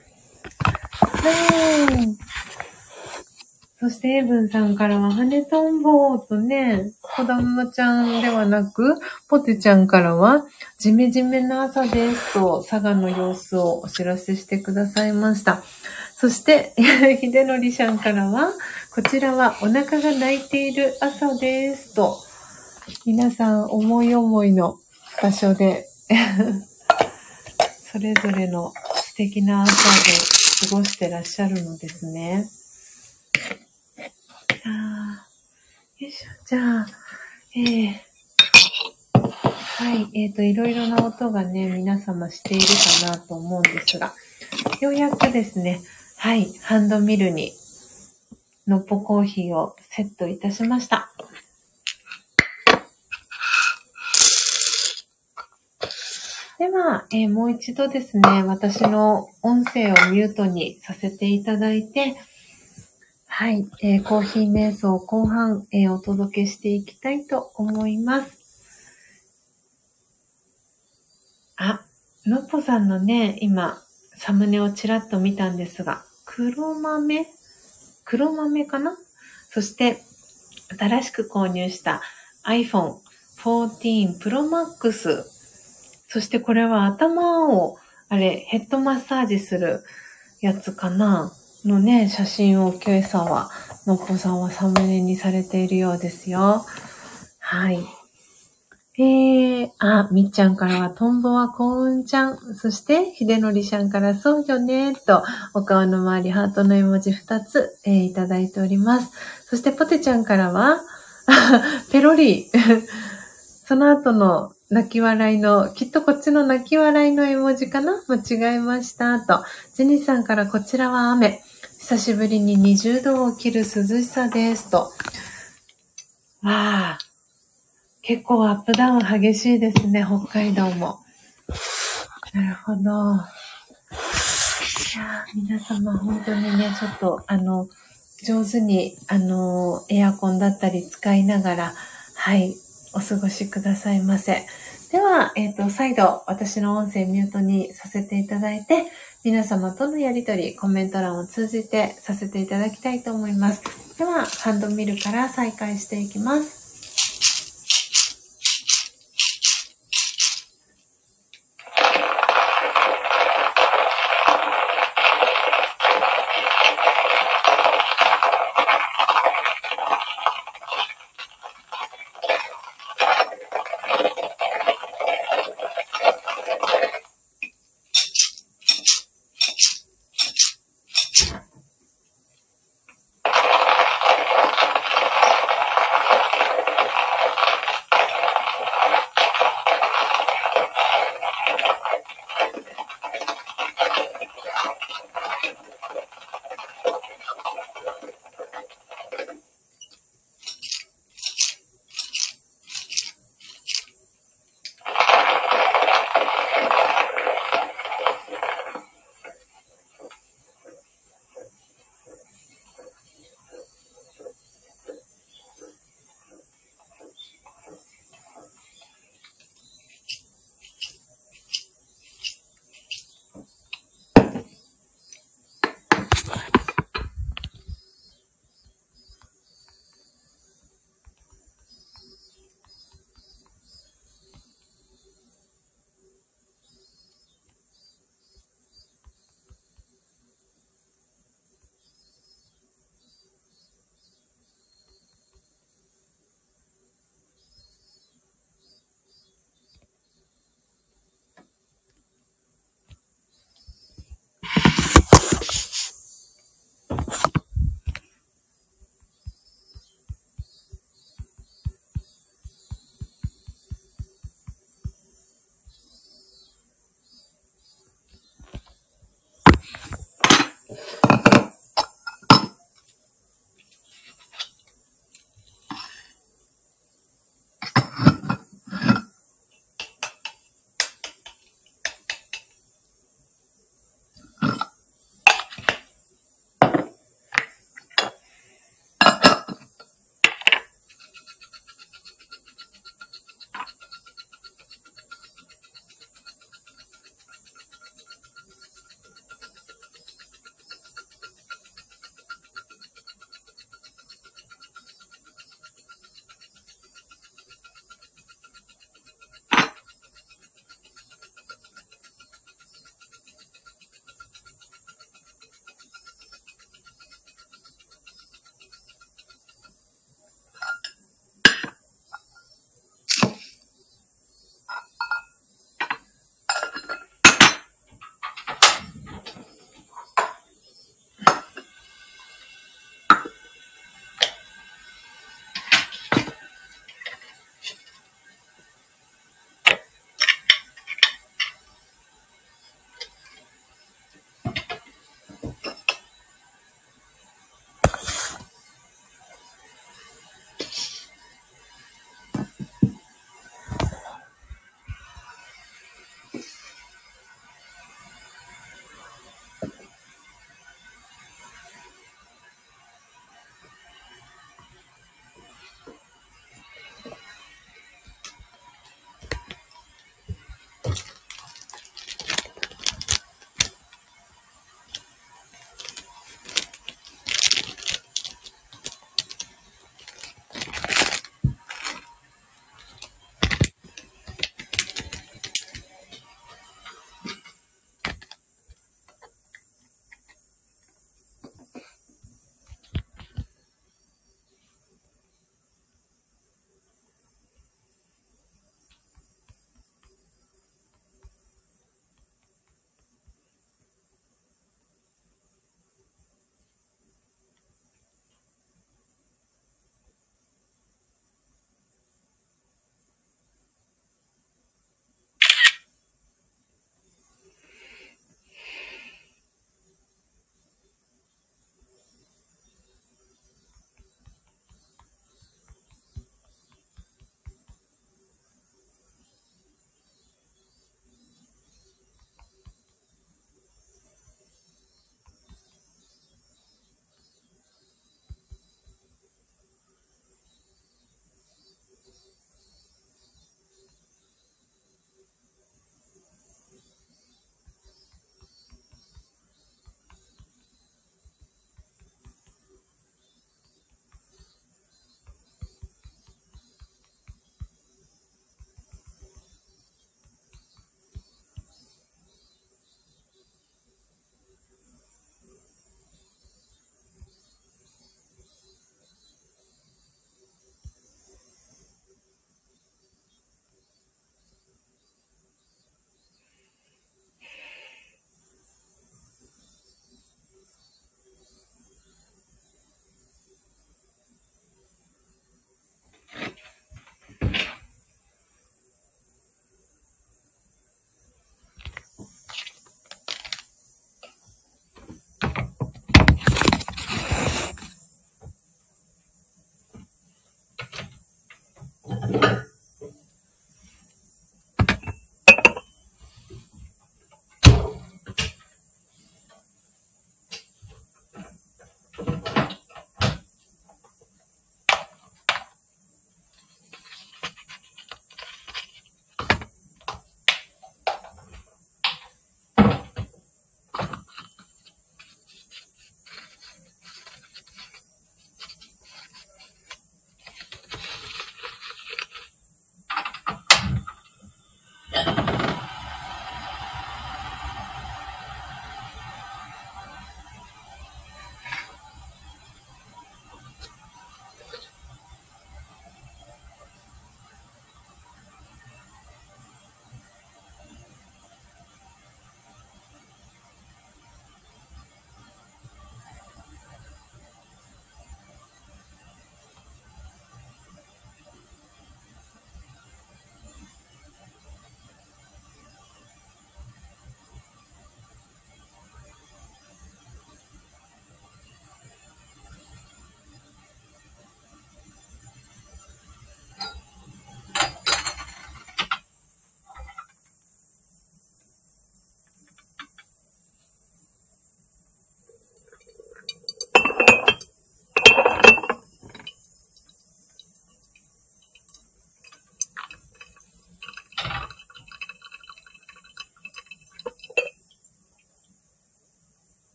そして、エイブンさんからは、羽トンボーとね、子供ちゃんではなく、ポテちゃんからは、ジメジメな朝ですと、佐賀の様子をお知らせしてくださいました。そして、[LAUGHS] 秀則ちゃんからは、こちらはお腹が泣いている朝です。と、皆さん思い思いの場所で [LAUGHS] それぞれの素敵な朝で過ごしてらっしゃるのですね。あよいしょ。じゃあ、えー、はい、えっ、ー、と、いろいろな音がね、皆様しているかなと思うんですが、ようやくですね、はい、ハンドミルに、のっぽコーヒーをセットいたしました。では、えー、もう一度ですね、私の音声をミュートにさせていただいて、はい、えー、コーヒー瞑想後半、えー、お届けしていきたいと思います。あ、のっぽさんのね、今、サムネをちらっと見たんですが、黒豆黒豆かな？そして、新しく購入した iPhone 14 Pro Max。そしてこれは頭を、あれ、ヘッドマッサージするやつかな？のね、写真を今朝は、のっぽさんはサムネにされているようですよ。はい。えー、あ、みっちゃんからは、トンボは幸運ちゃん。そして、ひでのりちゃんから、そうよね、と、お顔の周り、ハートの絵文字2つ、えー、いただいております。そして、ポテちゃんからは、[LAUGHS] ペロリ。[LAUGHS] その後の泣き笑いの、きっとこっちの泣き笑いの絵文字かな？間違えました。と、ジェニーさんから、こちらは雨。久しぶりに20度を切る涼しさです。と。わあ。結構アップダウン激しいですね、北海道も。なるほど。いや皆様本当にね、ちょっと、あの、上手に、あの、エアコンだったり使いながら、はい、お過ごしくださいませ。では、えっ、ー、と、再度、私の音声ミュートにさせていただいて、皆様とのやりとり、コメント欄を通じてさせていただきたいと思います。では、ハンドミルから再開していきます。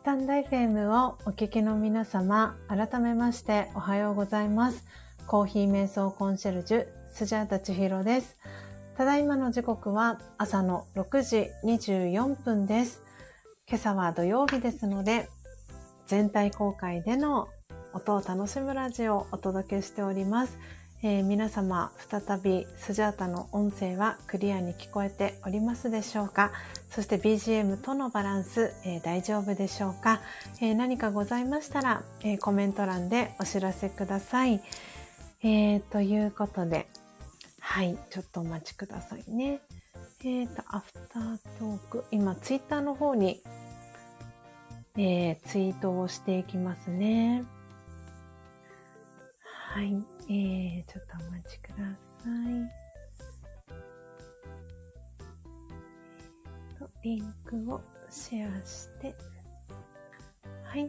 スタンダイフェムをお聞きの皆様、改めましておはようございます。コーヒー瞑想コンシェルジュ、スジャータチヒロです。ただいまの時刻は朝の6時24分です。今朝は土曜日ですので、全体公開での音を楽しむラジオをお届けしております。えー、皆様、再びスジャータの音声はクリアに聞こえておりますでしょうか？そして BGM とのバランス、えー、大丈夫でしょうか、えー、何かございましたら、えコメント欄でお知らせください。えー、ということで、はい、ちょっとお待ちくださいね。えっ、と、アフタートーク、今、ツイッターの方に、えツイートをしていきますね。はい。えー、ちょっとお待ちください。リンクをシェアして、はい。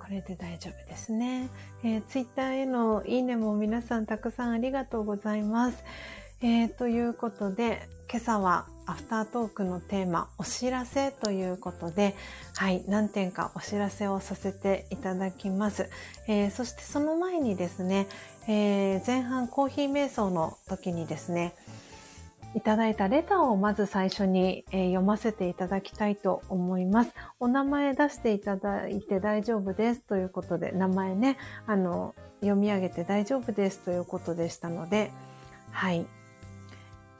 これで大丈夫ですね。えー、ツイッターへのいいねも皆さんたくさんありがとうございます。えー、ということで、今朝はアフタートークのテーマ、お知らせということで、はい、何点かお知らせをさせていただきます。えー、そしてその前にですね、えー、前半コーヒー瞑想の時にですね、いただいたレターをまず最初に、えー、読ませていただきたいと思います。お名前出していただいて大丈夫ですということで、名前ね、あの、読み上げて大丈夫ですということでしたので、はい。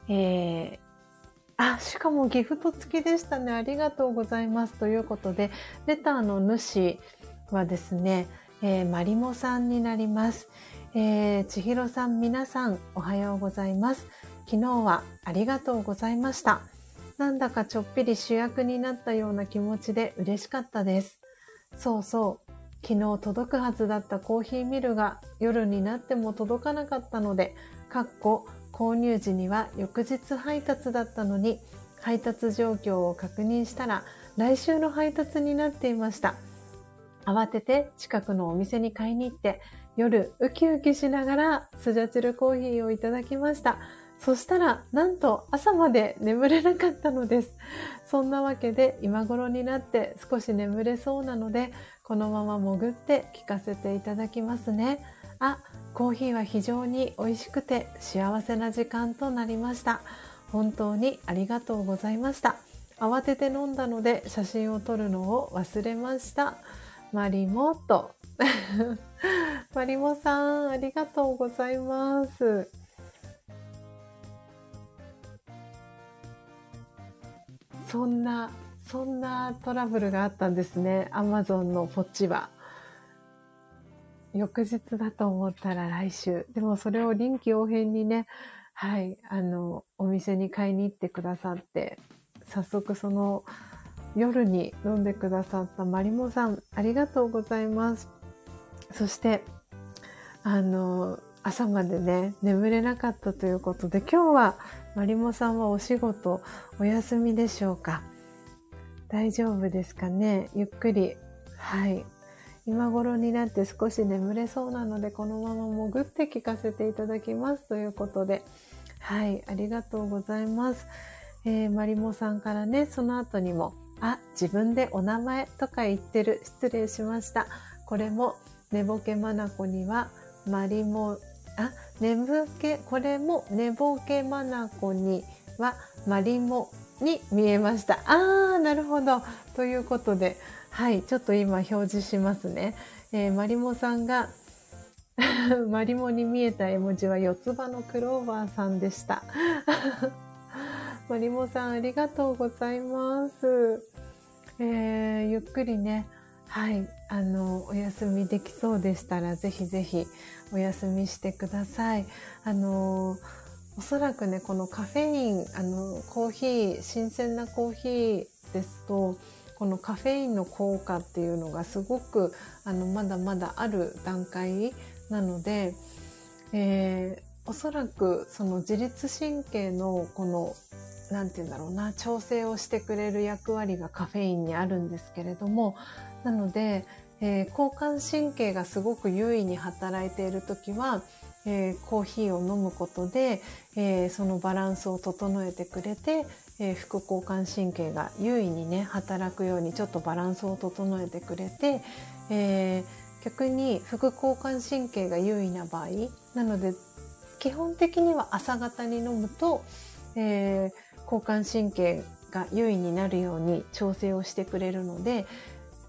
えー、あ、しかもギフト付きでしたね。ありがとうございます。ということで、レターの主はですね、えー、マリモさんになります。えー、千尋さん、皆さん、おはようございます。昨日はありがとうございました。なんだかちょっぴり主役になったような気持ちで嬉しかったです。そうそう。昨日届くはずだったコーヒーミルが夜になっても届かなかったので、かっこ購入時には翌日配達だったのに、配達状況を確認したら来週の配達になっていました。慌てて近くのお店に買いに行って夜ウキウキしながらスジャチルコーヒーをいただきました。そしたら、なんと朝まで眠れなかったのです。そんなわけで今頃になって少し眠れそうなので、このまま潜って聞かせていただきますね。あ、コーヒーは非常に美味しくて幸せな時間となりました。本当にありがとうございました。慌てて飲んだので写真を撮るのを忘れました。マリモと。[LAUGHS] マリモさん、ありがとうございます。そんな、そんなトラブルがあったんですね。アマゾンのポッチは。翌日だと思ったら来週。でもそれを臨機応変にね、はい、あの、お店に買いに行ってくださって、早速その夜に飲んでくださったマリモさん、ありがとうございます。そして、あの、朝までね、眠れなかったということで、今日はマリモさんはお仕事お休みでしょうか？大丈夫ですかね？ゆっくり。はい。今頃になって少し眠れそうなので、このまま潜って聞かせていただきますということで、はい、ありがとうございます。えー、マリモさんからね、その後にも、あ、自分でお名前とか言ってる。失礼しました。これも、寝ぼけまなこには、マリモあ、寝ぼけ、これも寝ぼけまなこにはマリモに見えました。あー、なるほど。ということで、はい、ちょっと今表示しますね。えー、マリモさんが [LAUGHS] マリモに見えた絵文字は四つ葉のクローバーさんでした。[LAUGHS] マリモさんありがとうございます。えー、ゆっくりね、はい、あの、お休みできそうでしたら、ぜひぜひお休みしてください。あの、おそらくね、このカフェイン、あの、コーヒー、新鮮なコーヒーですと、このカフェインの効果っていうのがすごく、あの、まだまだある段階なので、えー、おそらくその自律神経のこのなんて言うんだろうな、調整をしてくれる役割がカフェインにあるんですけれども、なので、えー、交感神経がすごく優位に働いているときは、えー、コーヒーを飲むことで、えー、そのバランスを整えてくれて、え副交感神経が優位にね、働くようにちょっとバランスを整えてくれて、え逆に副交感神経が優位な場合、なので、基本的には朝方に飲むと、え交感神経が優位になるように調整をしてくれるので、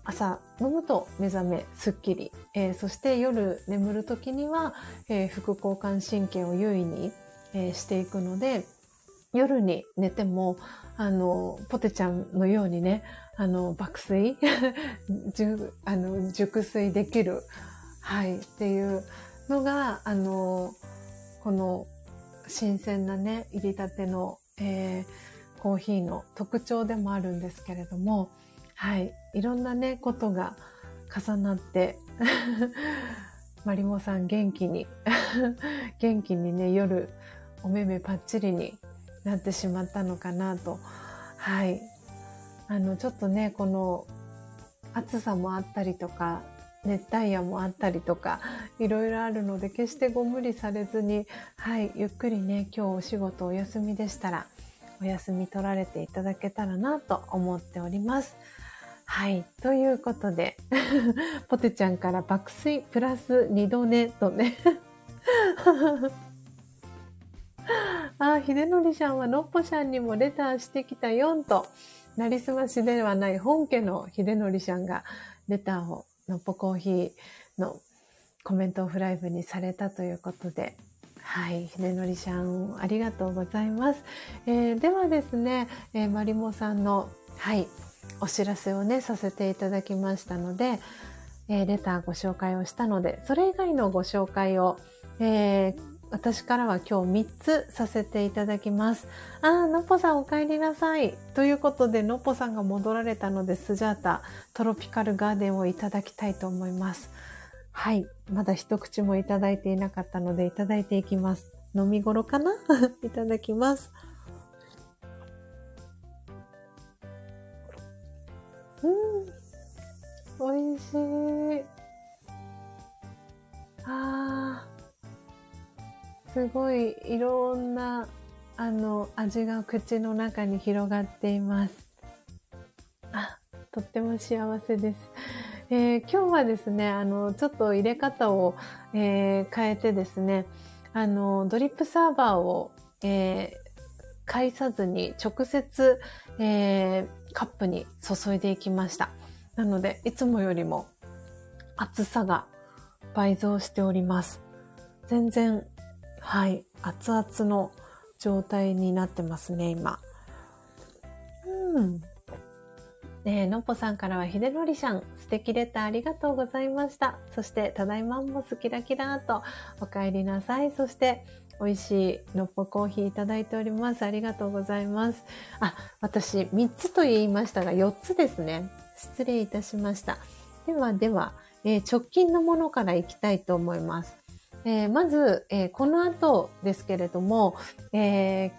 朝飲むと目覚めすっきり、えー、そして夜眠る時には、えー、副交感神経を優位に、えー、していくので、夜に寝ても、あの、ポテちゃんのようにね、あの、爆睡 [LAUGHS] あの、熟睡できる、はい、っていうのが、あの、この新鮮なね、入りたてのえー、コーヒーの特徴でもあるんですけれども、はい、いろんなね、ことが重なって、[LAUGHS] マリモさん元気に [LAUGHS] 元気にね、夜、お目目パッチリになってしまったのかなと。はい。あの、ちょっとね、この暑さもあったりとか、熱帯夜もあったりとか、いろいろあるので、決してご無理されずに、はい、ゆっくりね、今日お仕事お休みでしたら、お休み取られていただけたらなと思っております。はい。ということで、[LAUGHS] ポテちゃんから爆睡プラス二度寝とね [LAUGHS] あ、秀則さんはのっぽさんにもレターしてきたよんと、なりすましではない本家の秀則さんがレターをのっぽコーヒーのコメントをフライブにされたということで、はい。秀則さん、ありがとうございます。えー、ではですね、えー、マリモさんの、はい、お知らせをね、させていただきましたので、えー、レターご紹介をしたので、それ以外のご紹介を、えー、私からは今日3つさせていただきます。あー、のっぽさんお帰りなさい。ということで、のっぽさんが戻られたので、スジャータトロピカルガーデンをいただきたいと思います。はい。まだ一口もいただいていなかったので、いただいていきます。飲み頃かな？[LAUGHS] いただきます。うん。美味しい。あー。すごい、いろんな、あの、味が口の中に広がっています。あ、とっても幸せです。えー、今日はですね、あの、ちょっと入れ方を、えー、変えてですね、あの、ドリップサーバーを、えー、返さずに直接、え、カップに注いでいきました。なので、いつもよりも厚さが倍増しております。全然、はい、熱々の状態になってますね、今。うん。ねえ、のっぽさんからは、ひでのりさん、素敵レターありがとうございました。そして、ただいまんもすキラキラと、お帰りなさい。そして、美味しいのっぽコーヒーいただいております。ありがとうございます。あ、私、3つと言いましたが、4つですね。失礼いたしました。では、では、えー、直近のものからいきたいと思います。えー、まず、えー、この後ですけれども、えー、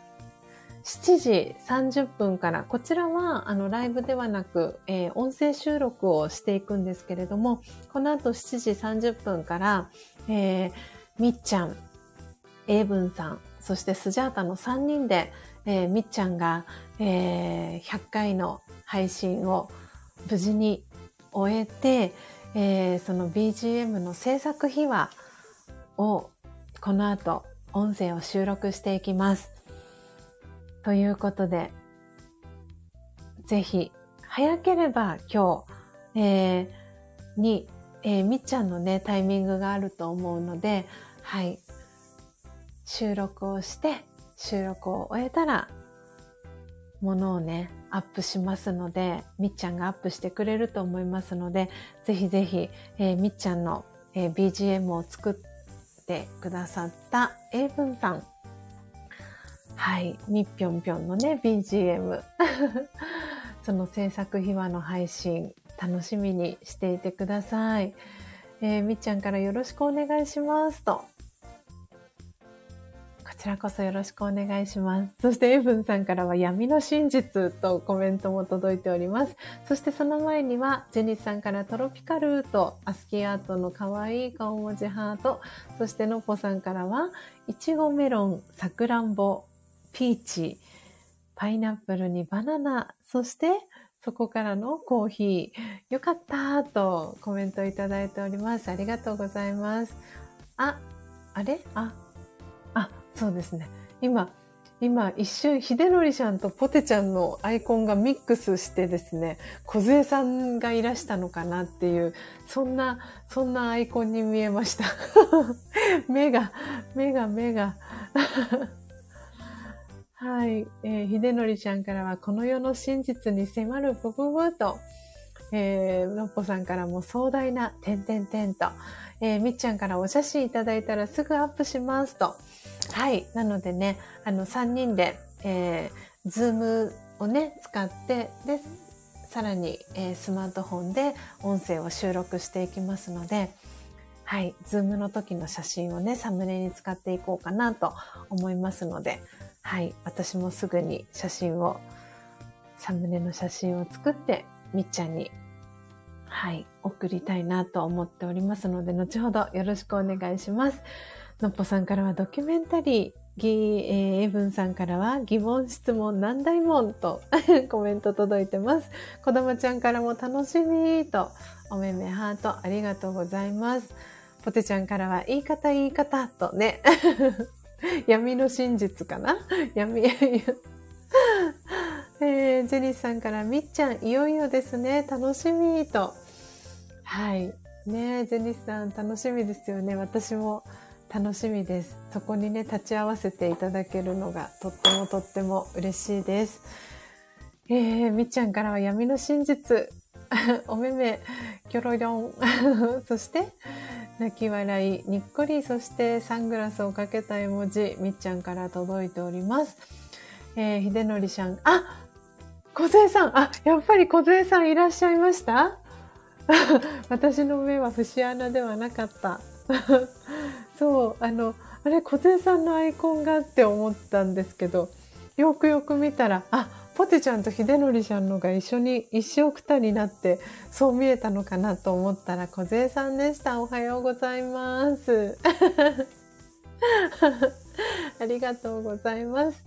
7時30分から、こちらはあのライブではなく、えー、音声収録をしていくんですけれども、この後7時30分から、えー、みっちゃん、英文さん、そしてスジャータの3人で、えー、みっちゃんが、えー、100回の配信を無事に終えて、えー、その BGM の制作秘話をこの後音声を収録していきます。ということで、ぜひ、早ければ今日、えー、に、えー、みっちゃんのね、タイミングがあると思うので、はい、収録をして、収録を終えたら、ものをね、アップしますので、みっちゃんがアップしてくれると思いますので、ぜひぜひ、えー、みっちゃんの、えー、BGM を作ってくださった英文さん、はい。にっぴょんぴょんのね、BGM。[LAUGHS] その制作秘話の配信、楽しみにしていてください。えー、みっちゃんからよろしくお願いしますと。こちらこそよろしくお願いします。そしてエブンさんからは闇の真実とコメントも届いております。そしてその前にはジェニスさんからトロピカルとアスキーアートの可愛い顔文字ハート。そしてのっぽさんからはいちごメロン、さくらんぼ、ピーチ、パイナップルにバナナ、そしてそこからのコーヒー。よかったとコメントいただいております。ありがとうございます。あ、あれ、あ、そうですね。今、今一瞬、ひでのりちゃんとポテちゃんのアイコンがミックスしてですね、小杖さんがいらしたのかなっていう、そんな、そんなアイコンに見えました。[LAUGHS] 目が、目が、目が。[LAUGHS] はい。えー、秀則ちゃんからは、この世の真実に迫るブブブと、えー、のっぽさんからも壮大な、てんてんてんと、えー、みっちゃんからお写真いただいたらすぐアップしますと。はい。なのでね、あの、3人で、えー、ズームをね、使って、で、さらに、えー、スマートフォンで音声を収録していきますので、はい。ズームの時の写真をね、サムネに使っていこうかなと思いますので、はい。私もすぐに写真を、サムネの写真を作って、みっちゃんに、はい、送りたいなと思っておりますので、後ほどよろしくお願いします。のっぽさんからはドキュメンタリー、ギー、えー、エブンさんからは疑問、質問、難題問と [LAUGHS] コメント届いてます。子供ちゃんからも楽しみと、おめめハートありがとうございます。ポテちゃんからは言い方言い方とね [LAUGHS] 闇の真実かな？[LAUGHS] 闇、えー、ジェニスさんから、みっちゃん、いよいよですね。楽しみと。はい。ねジェニスさん、楽しみですよね。私も楽しみです。そこにね、立ち会わせていただけるのが、とってもとっても嬉しいです。えー、みっちゃんからは闇の真実。[LAUGHS] おめめ、キョロリョン。[LAUGHS] そして、泣き笑い、にっこり、そしてサングラスをかけた絵文字、みっちゃんから届いております。えー、ひでのりさん、あ小杉さん、あ、やっぱり小杉さんいらっしゃいました？[LAUGHS] 私の目は節穴ではなかった。そう、あの、あれ、小杉さんのアイコンがって思ったんですけど、よくよく見たら、あ、ポテちゃんと秀則ちゃんのが一緒に一生くたになってそう見えたのかなと思ったら小杉さんでした。おはようございます。[LAUGHS] ありがとうございます。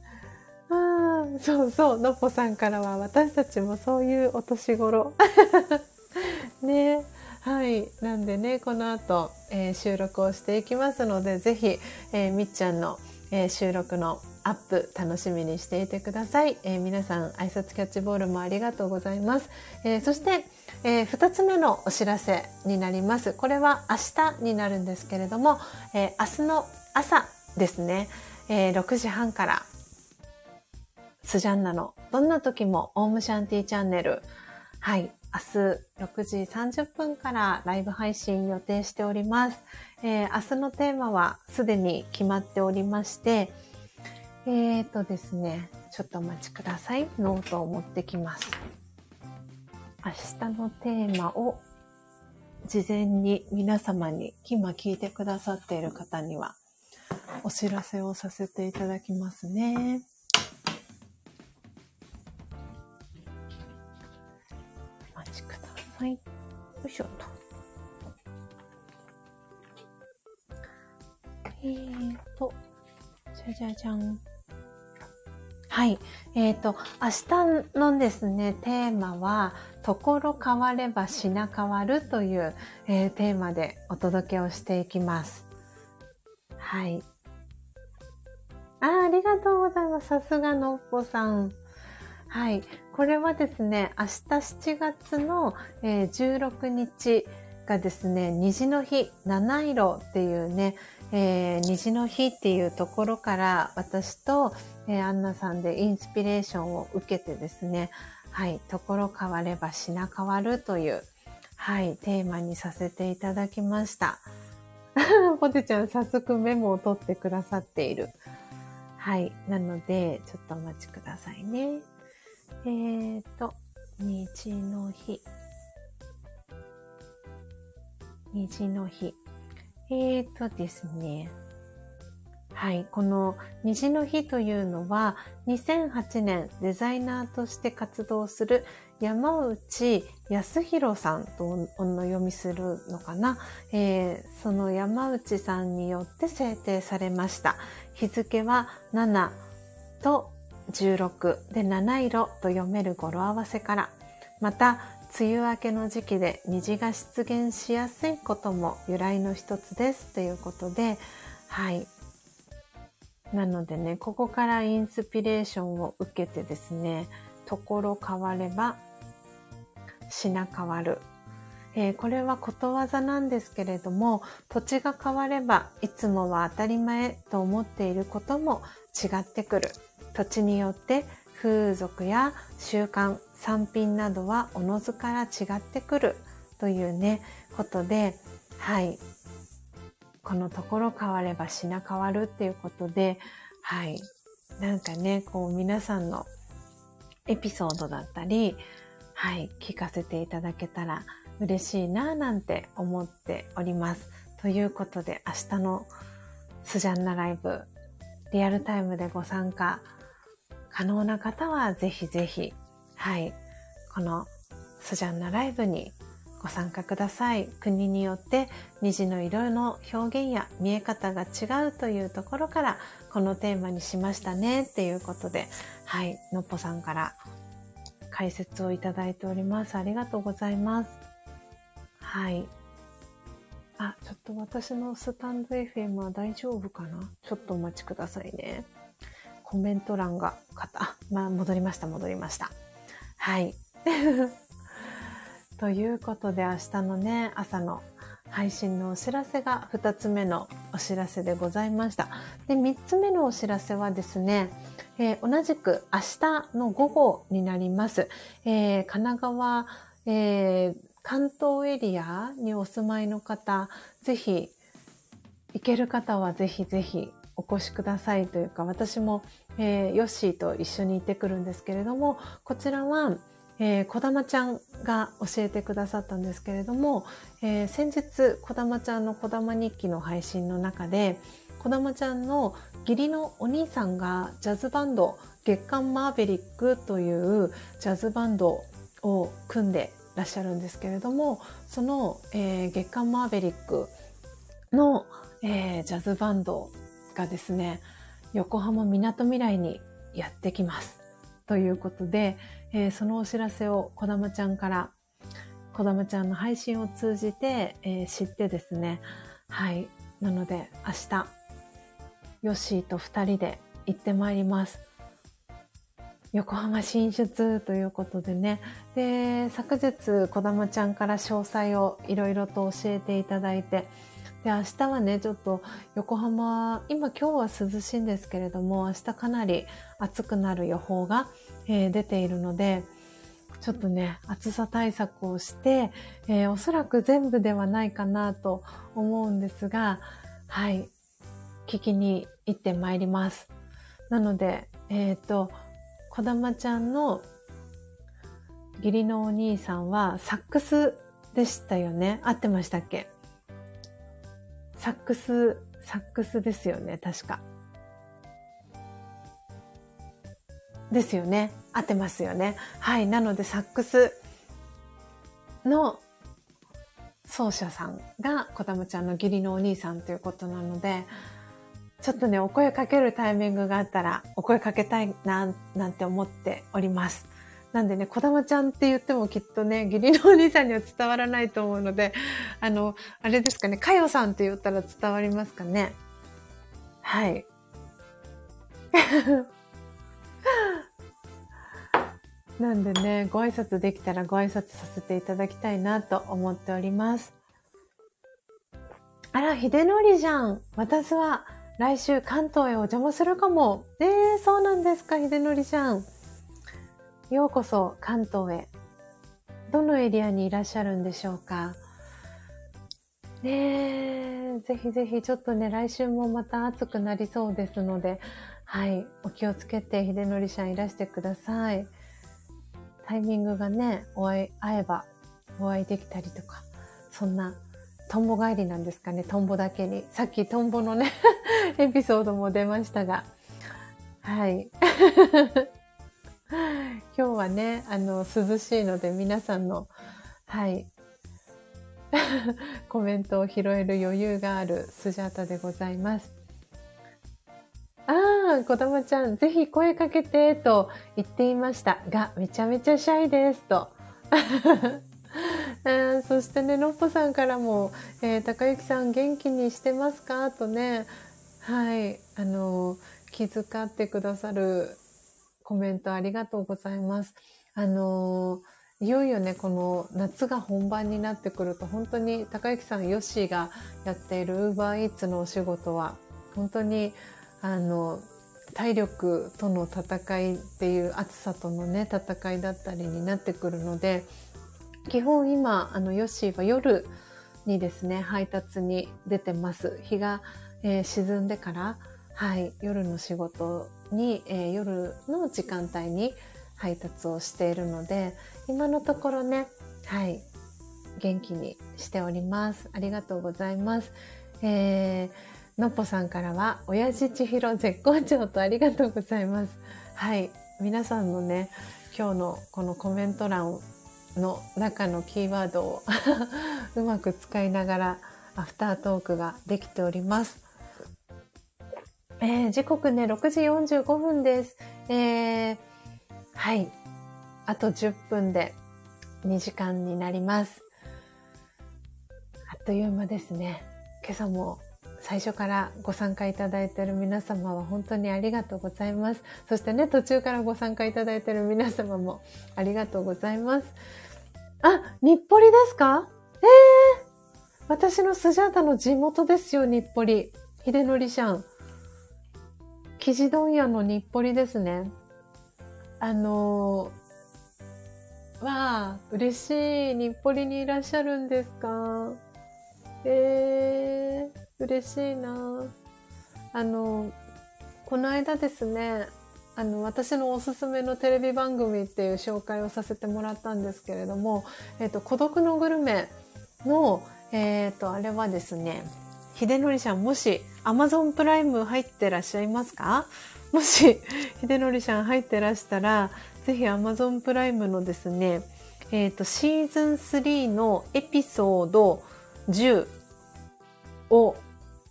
あ、そうそう、のっぽさんからは私たちもそういうお年頃。[LAUGHS] ねえはい。なんでね、この後、えー、収録をしていきますので、ぜひ、えー、みっちゃんの、えー、収録のアップ楽しみにしていてください、えー、皆さん挨拶キャッチボールもありがとうございます、えー、そして、えー、2つ目のお知らせになります。これは明日になるんですけれども、え明日の朝ですね、え6時半からスジャンナのどんな時もオームシャンティチャンネル。はい。明日6時30分からライブ配信予定しております。えー、明日のテーマはすでに決まっておりまして、えーとですね、ちょっとお待ちください。ノートを持ってきます。明日のテーマを事前に皆様に今聞いてくださっている方にはお知らせをさせていただきますね。さい。よいしょっと。えーと、じゃじゃじゃん。はい。えっ、ー、と、明日のですね、テーマは、ところ変われば品変わるという、えー、テーマでお届けをしていきます。はい。あありがとうございます。さすがのっぽさん。はい。これはですね、明日7月の、え、16日がですね、虹の日、七色っていうね、えー、虹の日っていうところから私と、えー、アンナさんでインスピレーションを受けてですね、はい、ところ変われば品変わるという、はい、テーマにさせていただきました。[LAUGHS] ポテちゃん早速メモを取ってくださっている。はい。なので、ちょっとお待ちくださいね。えーと、虹の日。虹の日。えーとですね。はい。この虹の日というのは、2008年デザイナーとして活動する山内康弘さんとお読みするのかな、えー、その山内さんによって制定されました。日付は7と16で七色と読める語呂合わせから、また梅雨明けの時期で虹が出現しやすいことも由来の一つですということで、はい。なのでね、ここからインスピレーションを受けてですね、ところ変われば品変わる。えー、これはことわざなんですけれども、土地が変わればいつもは当たり前と思っていることも違ってくる。土地によって風俗や習慣、産品などはおのずから違ってくるというね、ことで、はい。このところ変われば品変わるっていうことで、はい。なんかね、こう皆さんのエピソードだったり、はい、聞かせていただけたら嬉しいなぁなんて思っております。ということで、明日のスジャンナライブ、リアルタイムでご参加可能な方はぜひぜひ、はい、このスジャンナライブにご参加ください。国によって虹の色の表現や見え方が違うというところからこのテーマにしましたねっていうことで、はい、のっぽさんから解説をいただいております。ありがとうございます。はい。あ、ちょっと私のスタンド FM は大丈夫かな？ちょっとお待ちくださいね。コメント欄が、あ、まあ、戻りました、戻りました。はい。[LAUGHS] ということで、明日のね、朝の配信のお知らせが2つ目のお知らせでございました。で、3つ目のお知らせはですね、えー、同じく明日の午後になります。えー、神奈川、えー、関東エリアにお住まいの方、ぜひ、行ける方はぜひぜひお越しくださいというか、私も、えー、ヨッシーと一緒に行ってくるんですけれども、こちらは、えー、こだまちゃんが教えてくださったんですけれども、えー、先日、こだまちゃんのこだま日記の配信の中で、こだまちゃんの義理のお兄さんがジャズバンド、月刊マーベリックというジャズバンドを組んでらっしゃるんですけれども、その、えー、月刊マーベリックの、えー、ジャズバンドがですね、横浜みなとみらいにやってきます。ということで、えー、そのお知らせをこだまちゃんから、こだまちゃんの配信を通じて、えー、知ってですね、はい。なので、明日、ヨッシーと二人で行ってまいります。横浜進出ということでね。で、昨日、こだまちゃんから詳細をいろいろと教えていただいて、で、明日はね、ちょっと横浜、今今日は涼しいんですけれども、明日かなり暑くなる予報が、えー、出ているので、ちょっとね、暑さ対策をして、えー、おそらく全部ではないかなと思うんですが、はい、聞きに行ってまいります。なので、えっ、ー、と、こだまちゃんの義理のお兄さんはサックスでしたよね合ってましたっけ？サックス、サックスですよね確か。ですよね合ってますよねはい。なのでサックスの奏者さんがこだまちゃんの義理のお兄さんということなので、ちょっとね、お声かけるタイミングがあったら、お声かけたいな、なんて思っております。なんでね、こだまちゃんって言ってもきっとね、義理のお兄さんには伝わらないと思うので、あの、あれですかね、かよさんって言ったら伝わりますかね。はい。[LAUGHS] なんでね、ご挨拶できたらご挨拶させていただきたいなと思っております。あら、秀則じゃん。私は来週関東へお邪魔するかも。えー、そうなんですか、秀則ちゃん。ようこそ関東へ。どのエリアにいらっしゃるんでしょうか？ねえ、ぜひぜひちょっとね、来週もまた暑くなりそうですので、はい、お気をつけて秀則ちゃんいらしてください。タイミングがね、お会い、会えばお会いできたりとか、そんなトンボ帰りなんですかね、トンボだけに。さっきトンボのね [LAUGHS] エピソードも出ましたが。はい。[LAUGHS] 今日はね、あの、涼しいので皆さんの、はい、[LAUGHS] コメントを拾える余裕があるスジャータでございます。ああ、子供ちゃん、ぜひ声かけて、と言っていましたが、めちゃめちゃシャイです、と。[LAUGHS] えー、そしてね、のっぽさんからも、えー、高幸さん元気にしてますか？とね、はい、あの、気遣ってくださるコメントありがとうございます。あの、いよいよね、この夏が本番になってくると、本当に高幸さん、ヨッシーがやっている Uber Eats のお仕事は、本当に、あの、体力との戦いっていう暑さとのね、戦いだったりになってくるので、基本今、あの、ヨッシーは夜にですね、配達に出てます。日が、えー、沈んでから、はい、夜の仕事に、えー、夜の時間帯に配達をしているので、今のところね、はい、元気にしております。ありがとうございます。えー、のっぽさんからは、親父千尋絶好調とありがとうございます。はい、皆さんのね、今日のこのコメント欄の中のキーワードを [LAUGHS] うまく使いながらアフタートークができております。えー、時刻ね、6時45分です。えー、はい。あと10分で2時間になります。あっという間ですね。今朝も最初からご参加いただいている皆様は本当にありがとうございます。そしてね、途中からご参加いただいている皆様もありがとうございます。あ、日暮里ですか？ええー、私のスジャータの地元ですよ、日暮里。秀則シャン。生地問屋の日暮里ですね。あのー、わあ、嬉しい。日暮里にいらっしゃるんですか？えー、嬉しいなあの、この間ですね、あの、私のおすすめのテレビ番組っていう紹介をさせてもらったんですけれども、えっ、と、孤独のグルメの、えっ、と、あれはですね、秀則さん、もし、アマゾンプライム入ってらっしゃいますか？[LAUGHS] もし、秀則さん入ってらしたら、ぜひアマゾンプライムのですね、えっ、と、シーズン3のエピソード10を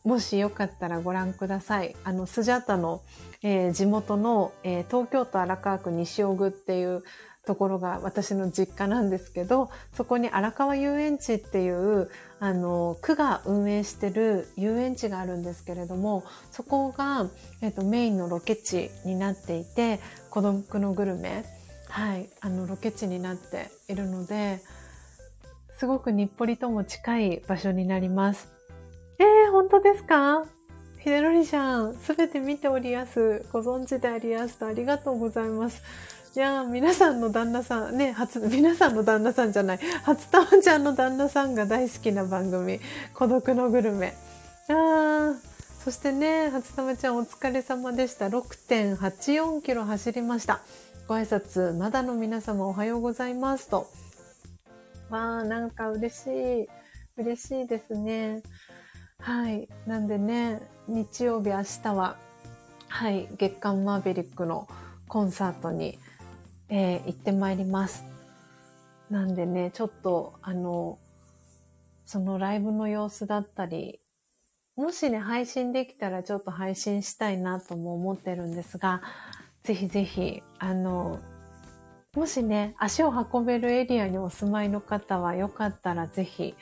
もしよかったらご覧ください。あの、スジャータの、えー、地元の、えー、東京都荒川区西尾具っていうところが私の実家なんですけど、そこに荒川遊園地っていう、あの、区が運営してる遊園地があるんですけれども、そこが、えっ、ー、と、メインのロケ地になっていて、孤独のグルメ、はい、あの、ロケ地になっているので、すごく日暮里とも近い場所になります。えー、本当ですか？ひでろりちゃん、すべて見ておりやす。ご存知でありやすとありがとうございます。いやー、皆さんの旦那さん、ね、初、皆さんの旦那さんじゃない、初玉ちゃんの旦那さんが大好きな番組、孤独のグルメ。あー、そしてね、初玉ちゃんお疲れ様でした。6.84キロ走りました。ご挨拶、まだの皆様おはようございますと。わー、なんか嬉しい。嬉しいですね。はい。なんでね、日曜日明日は、はい、月刊マーベリックのコンサートに、えー、行ってまいります。なんでね、ちょっと、あの、そのライブの様子だったり、もしね、配信できたらちょっと配信したいなとも思ってるんですが、ぜひぜひ、あの、もしね、足を運べるエリアにお住まいの方はよかったらぜひ、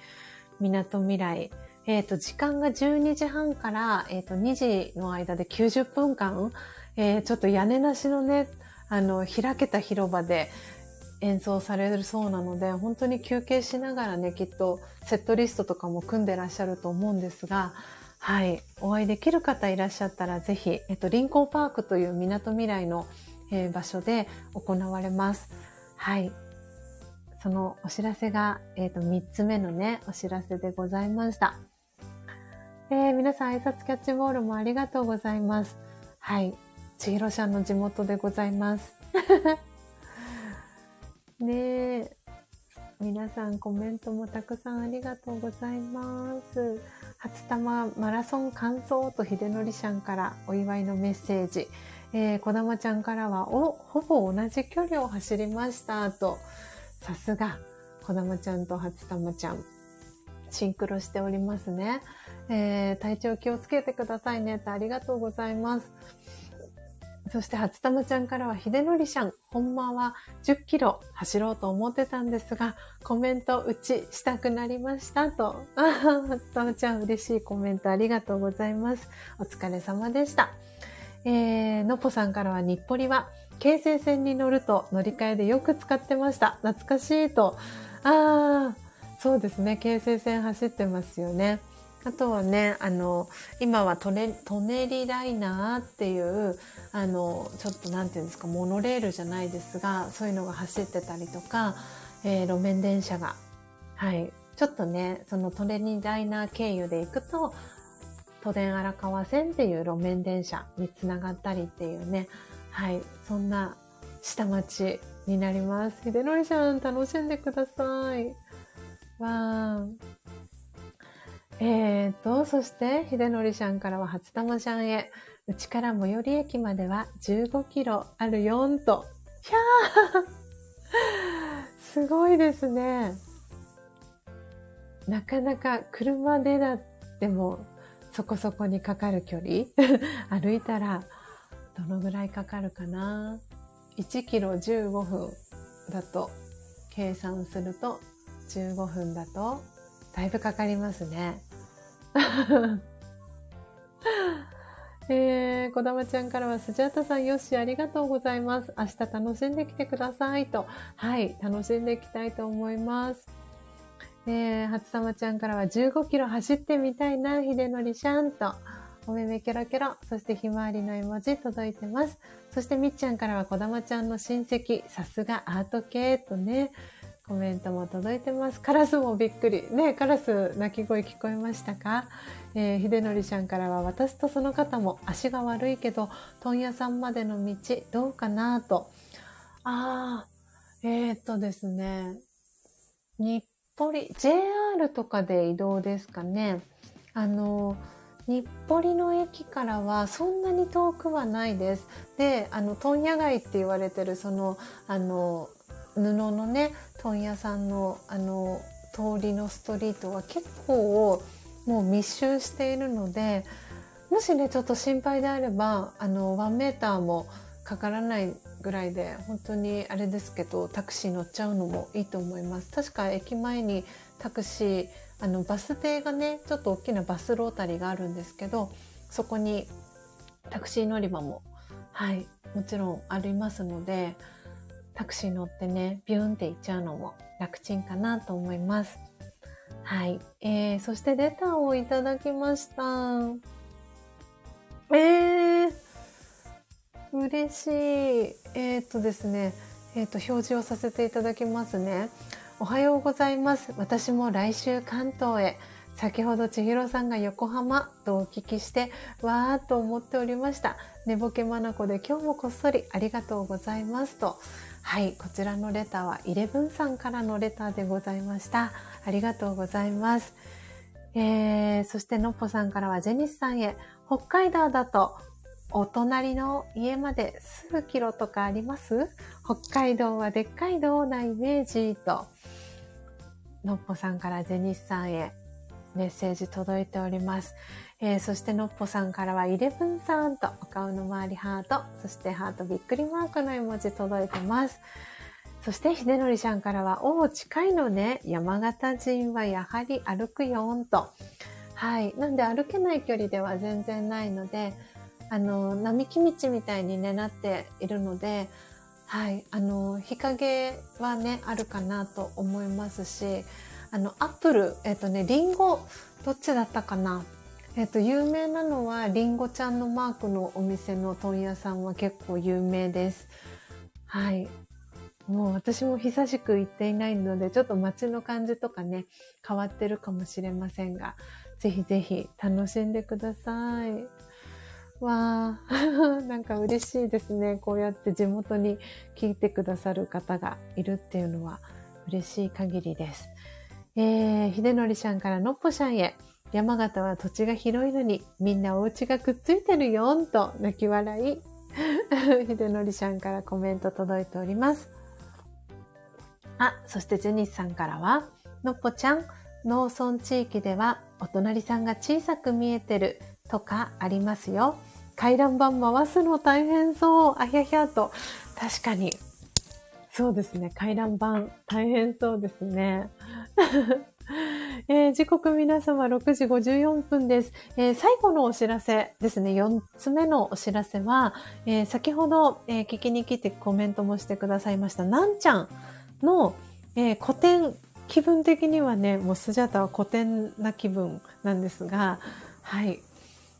港未来えっ、ー、と、時間が12時半から、えっ、ー、と、2時の間で90分間、えー、ちょっと屋根なしのね、あの、開けた広場で演奏されるそうなので、本当に休憩しながらね、きっとセットリストとかも組んでらっしゃると思うんですが、はい、お会いできる方いらっしゃったら、ぜひ、えっと、リンコーパークという港未来の、えー、場所で行われます。はい。そのお知らせが、えっ、と、3つ目のね、お知らせでございました。えー、皆さん挨拶キャッチボールもありがとうございます。はい。ちひろちゃんの地元でございます。[LAUGHS] ねえ。皆さんコメントもたくさんありがとうございます。初玉マラソン完走と秀則ちゃんからお祝いのメッセージ。えー、こだまちゃんからは、お、ほぼ同じ距離を走りましたと。さすが、こだまちゃんと初玉ちゃん。シンクロしておりますね。えー、体調気をつけてくださいねってありがとうございます。そして、初玉ちゃんからは、秀則ちゃん、ほんまは10キロ走ろうと思ってたんですが、コメント打ちしたくなりましたと。あ [LAUGHS] 初玉ちゃん、嬉しいコメントありがとうございます。お疲れ様でした。えー、のぽさんからは、日暮里は、京成線に乗ると乗り換えでよく使ってました。懐かしいと。ああ、そうですね。京成線走ってますよね。あとはね、あの、今はトネトネリライナーっていう、あの、ちょっとなんていうんですか、モノレールじゃないですが、そういうのが走ってたりとか、えー、路面電車が、はい、ちょっとね、そのトネリライナー経由で行くと、都電荒川線っていう路面電車につながったりっていうね、はい、そんな下町になります。秀則さん、楽しんでください。わー。えーと、そして、秀則ちゃんからは初玉ちゃんへ、うちから最寄り駅までは15キロあるよんと。ひゃー [LAUGHS] すごいですね。なかなか車でだってもそこそこにかかる距離 [LAUGHS] 歩いたらどのぐらいかかるかな ?1 キロ15分だと計算すると15分だとだいぶかかりますね。[LAUGHS] えー、こだまちゃんからは、スジャータさん、よし、ありがとうございます。明日楽しんできてくださいと。はい、楽しんでいきたいと思います。えー、初様ちゃんからは、15キロ走ってみたいな、ひでのりしゃんと。おめめキョロキョロ、そしてひまわりの絵文字届いてます。そしてみっちゃんからは、こだまちゃんの親戚、さすがアート系とね、コメントも届いてます。カラスもびっくり。ねカラス鳴き声聞こえましたか？えー、秀則ちゃんからは私とその方も足が悪いけど、問屋さんまでの道どうかなと。ああ、えー、っとですね。日暮里、JR とかで移動ですかね。あの、日暮里の駅からはそんなに遠くはないです。で、あの、問屋街って言われてる、その、あの、布のね、問屋さんのあの通りのストリートは結構もう密集しているのでもしねちょっと心配であればあの1メーターもかからないぐらいで本当にあれですけどタクシー乗っちゃうのもいいと思います。確か駅前にタクシーあのバス停がねちょっと大きなバスロータリーがあるんですけどそこにタクシー乗り場もはいもちろんありますのでタクシー乗ってね、ビューンって行っちゃうのも楽ちんかなと思います。はい。えー、そしてレターをいただきました。えー、嬉しい。えー、っとですね、えー、っと、表示をさせていただきますね。おはようございます。私も来週関東へ。先ほど千尋さんが横浜とお聞きして、わーっと思っておりました。寝ぼけまなこで今日もこっそりありがとうございますと。はい、こちらのレターはイレブンさんからのレターでございました。ありがとうございます。えー、そしてのっぽさんからはジェニスさんへ、北海道だとお隣の家まで数キロとかあります？北海道はでっかい道なイメージと、のっぽさんからジェニスさんへメッセージ届いております。えー、そしてのっぽさんからはイレブンさんとお顔の周りハート、そしてハートびっくりマークの絵文字届いてます。そして秀則さんからは、おお、近いのね。山形人はやはり歩くよんと。はい。なんで歩けない距離では全然ないので、あの、並木道みたいにね、なっているので、はい。あの、日陰はね、あるかなと思いますし、あの、アップル、えっ、とね、リンゴ、どっちだったかなえっと、有名なのは、りんごちゃんのマークのお店の問屋さんは結構有名です。はい。もう私も久しく行っていないので、ちょっと街の感じとかね、変わってるかもしれませんが、ぜひぜひ楽しんでください。わー、[LAUGHS] なんか嬉しいですね。こうやって地元に聞いてくださる方がいるっていうのは嬉しい限りです。えー、秀則ちゃんからのっぽちゃんへ。山形は土地が広いのにみんなお家がくっついてるよんと泣き笑い。[LAUGHS] 秀則ちゃんからコメント届いております。あ、そしてジェニスさんからは、のっぽちゃん、農村地域ではお隣さんが小さく見えてるとかありますよ。回覧板回すの大変そう。あひゃひゃと。確かに。そうですね。回覧板大変そうですね。[LAUGHS] えー、時刻皆様6時54分です、えー、最後のお知らせですね。4つ目のお知らせは、えー、先ほど、え聞きに来てコメントもしてくださいました、なんちゃんの、え古典、気分的にはね、もうスジャタは古典な気分なんですが、はい。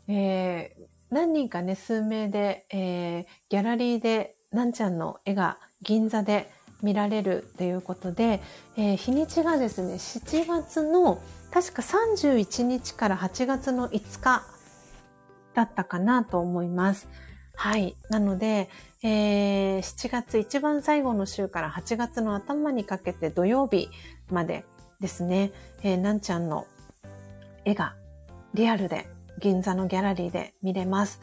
え何人かね、数名で、えギャラリーでなんちゃんの絵が銀座で見られるということで、えー、日にちがですね、7月の確か31日から8月の5日だったかなと思います。はい。なので、えー、7月一番最後の週から8月の頭にかけて土曜日までですね、えー、なんちゃんの絵がリアルで銀座のギャラリーで見れます。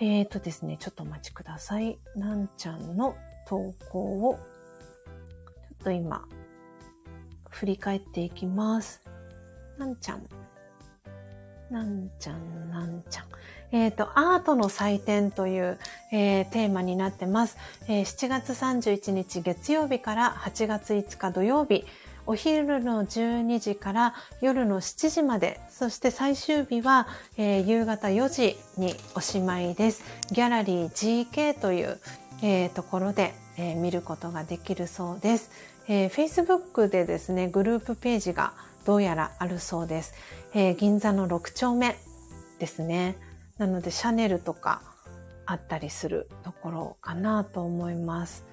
えーとですね、ちょっとお待ちください。なんちゃんの投稿をっと今、振り返っていきます。なんちゃん。なんちゃん、なんちゃん。えっ、ー、と、アートの祭典という、えー、テーマになってます、えー、7月31日月曜日から8月5日土曜日、お昼の12時から夜の7時まで、そして最終日は、えー、夕方4時におしまいです。ギャラリー GK という、えー、ところで、えー、見ることができるそうです。えー、Facebook でですね、グループページがどうやらあるそうです。えー、銀座の6丁目ですね。なのでシャネルとかあったりするところかなと思います。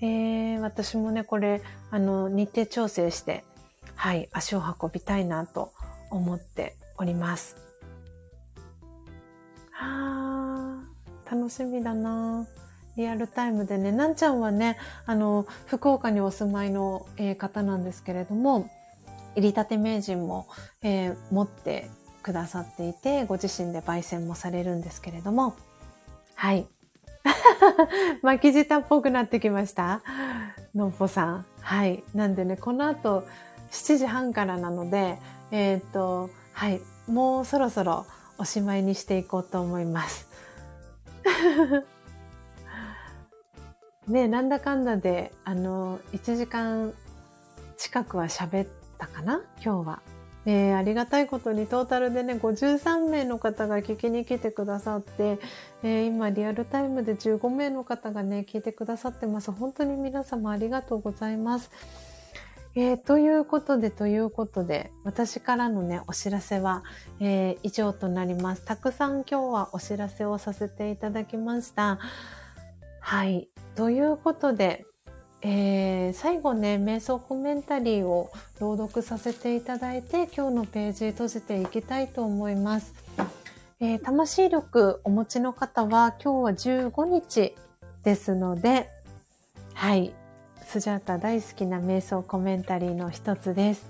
えー、私もね、これ、あの、日程調整して、はい、足を運びたいなと思っております。あ、楽しみだなリアルタイムでね、なんちゃんはね、あの、福岡にお住まいの、えー、方なんですけれども、入りたて名人も、えー、持ってくださっていて、ご自身で焙煎もされるんですけれども、はい。[LAUGHS] 巻き舌っぽくなってきましたのっぽさん。はい。なんでね、この後7時半からなので、えっ、と、はい。もうそろそろおしまいにしていこうと思います。[LAUGHS] ねなんだかんだで、あの、1時間近くは喋ったかな？今日は。え、ありがたいことにトータルでね、53名の方が聞きに来てくださって、えー、今リアルタイムで15名の方がね、聞いてくださってます。本当に皆様ありがとうございます。えー、ということで、ということで、私からのね、お知らせは、えー、以上となります。たくさん今日はお知らせをさせていただきました。はい。ということで、えー、最後ね、瞑想コメンタリーを朗読させていただいて、今日のページ閉じていきたいと思います。えー、魂力お持ちの方は今日は15日ですので、はい。スジャータ大好きな瞑想コメンタリーの一つです。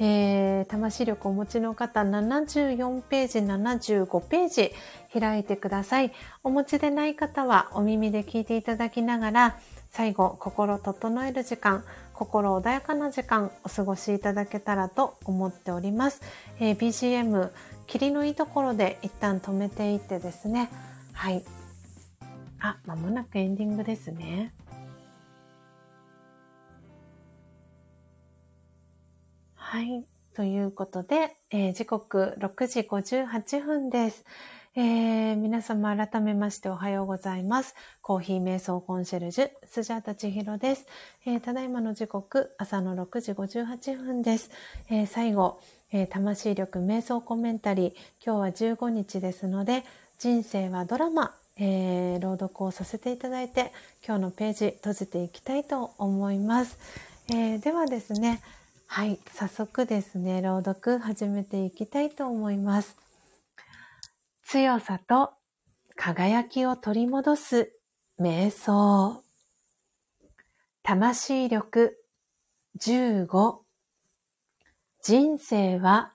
えー、魂力お持ちの方74ページ、75ページ開いてください。お持ちでない方はお耳で聞いていただきながら、最後、心整える時間、心穏やかな時間お過ごしいただけたらと思っております。えー、BGM、霧のいいところで一旦止めていってですね。はい。あ、まもなくエンディングですね。はい。ということで、えー、時刻6時58分です。えー、皆様改めましておはようございます。コーヒー瞑想コンシェルジュ、スジャータチヒロです、えー、ただいまの時刻、朝の6時58分です。えー、最後、え魂力瞑想コメンタリー、今日は15日ですので、人生はドラマ、え朗読をさせていただいて、今日のページ閉じていきたいと思います。えではですね、はい、早速ですね、朗読始めていきたいと思います。強さと輝きを取り戻す瞑想。魂力15。人生は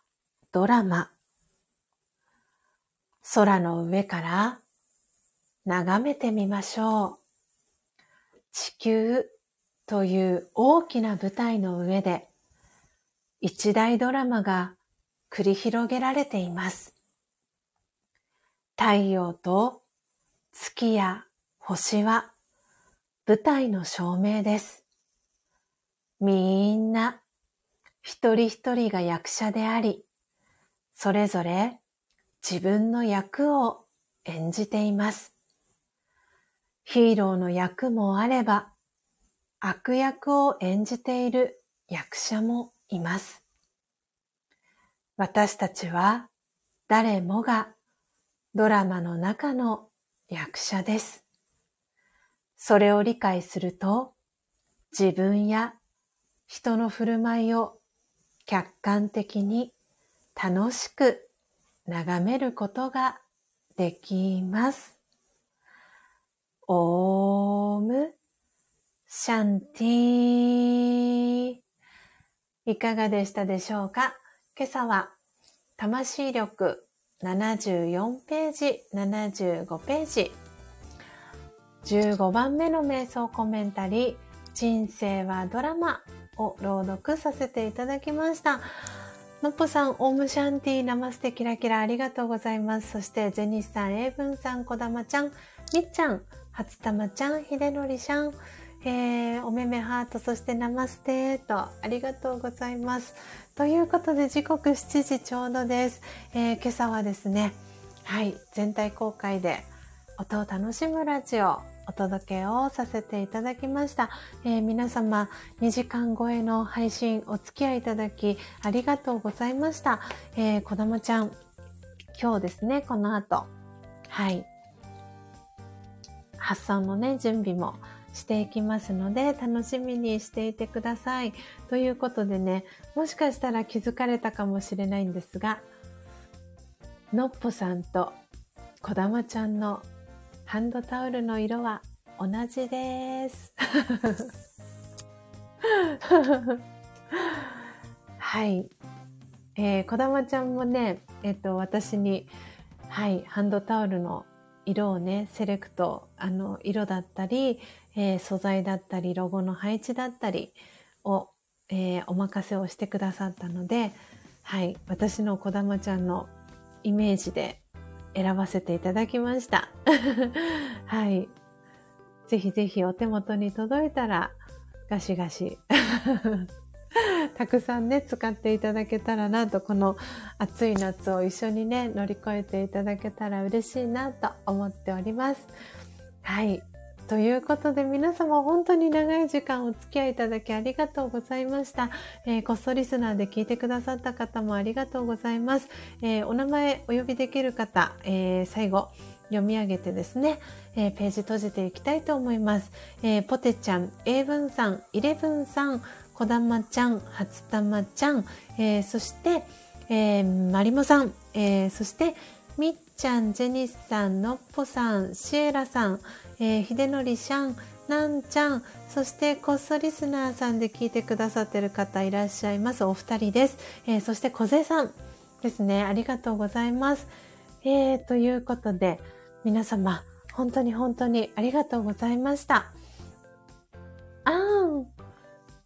ドラマ。空の上から眺めてみましょう。地球という大きな舞台の上で一大ドラマが繰り広げられています。太陽と月や星は舞台の照明です。みんな一人一人が役者であり、それぞれ自分の役を演じています。ヒーローの役もあれば、悪役を演じている役者もいます。私たちは誰もがドラマの中の役者です。それを理解すると、自分や人の振る舞いを客観的に楽しく眺めることができます。オームシャンティーいかがでしたでしょうか？今朝は魂力74ページ、75ページ、15番目の瞑想コメンタリー、人生はドラマを朗読させていただきました。のっぽさん、オームシャンティー、ナマステキラキラありがとうございます。そして、ゼニスさん、エイブンさん、こだまちゃん、みっちゃん、初玉ちゃん、ひでのりちゃん、えー、おめめハート、そしてナマステーと、ありがとうございます。ということで、時刻7時ちょうどです。えー、今朝はですね、はい、全体公開で、音を楽しむラジオ、お届けをさせていただきました。えー、皆様、2時間超えの配信お付き合いいただきありがとうございました。えー、こだまちゃん、今日ですね、この後、はい、発送のね、準備もしていきますので、楽しみにしていてください。ということでね、もしかしたら気づかれたかもしれないんですが、のっぽさんとこだまちゃんのハンドタオルの色は同じです。[LAUGHS] はい。えー、こだまちゃんもね、えっ、と、私に、はい、ハンドタオルの色をね、セレクト、あの、色だったり、えー、素材だったり、ロゴの配置だったりを、えー、お任せをしてくださったので、はい、私のこだまちゃんのイメージで選ばせていただきました。[LAUGHS] はい。ぜひぜひお手元に届いたら、ガシガシ [LAUGHS] [LAUGHS] たくさんね、使っていただけたらなと、この暑い夏を一緒にね、乗り越えていただけたら嬉しいなと思っております。はい。ということで皆様本当に長い時間お付き合いいただきありがとうございました。えー、こっそリスナーで聞いてくださった方もありがとうございます。えー、お名前お呼びできる方、えー、最後読み上げてですね、えページ閉じていきたいと思います。えポテちゃん、英文さん、イレブンさん、こだまちゃん、初玉ちゃん、えー、そして、えー、まりもさん、えー、そして、みっちゃん、ジェニスさん、のっぽさん、シエラさん、えー、ひでのりしゃん、なんちゃん、そしてこっそリスナーさんで聞いてくださってる方いらっしゃいます。お二人です。えー、そして小勢さんですね。ありがとうございます。えー、ということで、皆様、本当に本当にありがとうございました。あーん。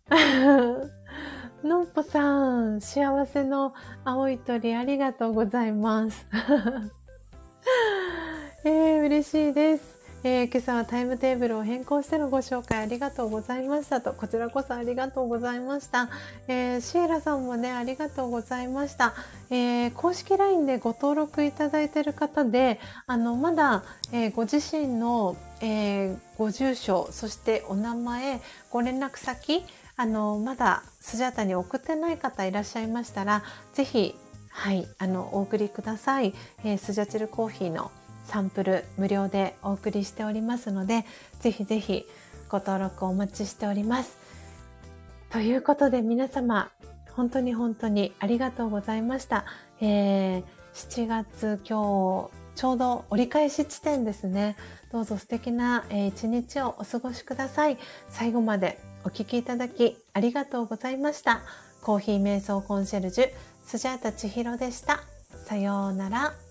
[LAUGHS] のっぽさん、幸せの青い鳥ありがとうございます。[LAUGHS] えー、嬉しいです。えー、今朝はタイムテーブルを変更してのご紹介ありがとうございましたと、こちらこそありがとうございました。えー、シエラさんもね、ありがとうございました。えー、公式 LINE でご登録いただいている方で、あの、まだ、えご自身の、えご住所、そしてお名前、ご連絡先、あの、まだスジャータに送ってない方いらっしゃいましたら、ぜひ、はい、あの、お送りください。えー、スジャチルコーヒーのサンプル無料でお送りしておりますので、ぜひぜひご登録お待ちしております。ということで皆様、本当に本当にありがとうございました。えー、7月今日、ちょうど折り返し地点ですね。どうぞ素敵な、一日をお過ごしください。最後までお聴きいただきありがとうございました。コーヒー瞑想コンシェルジュ、スジャータ千尋でした。さようなら。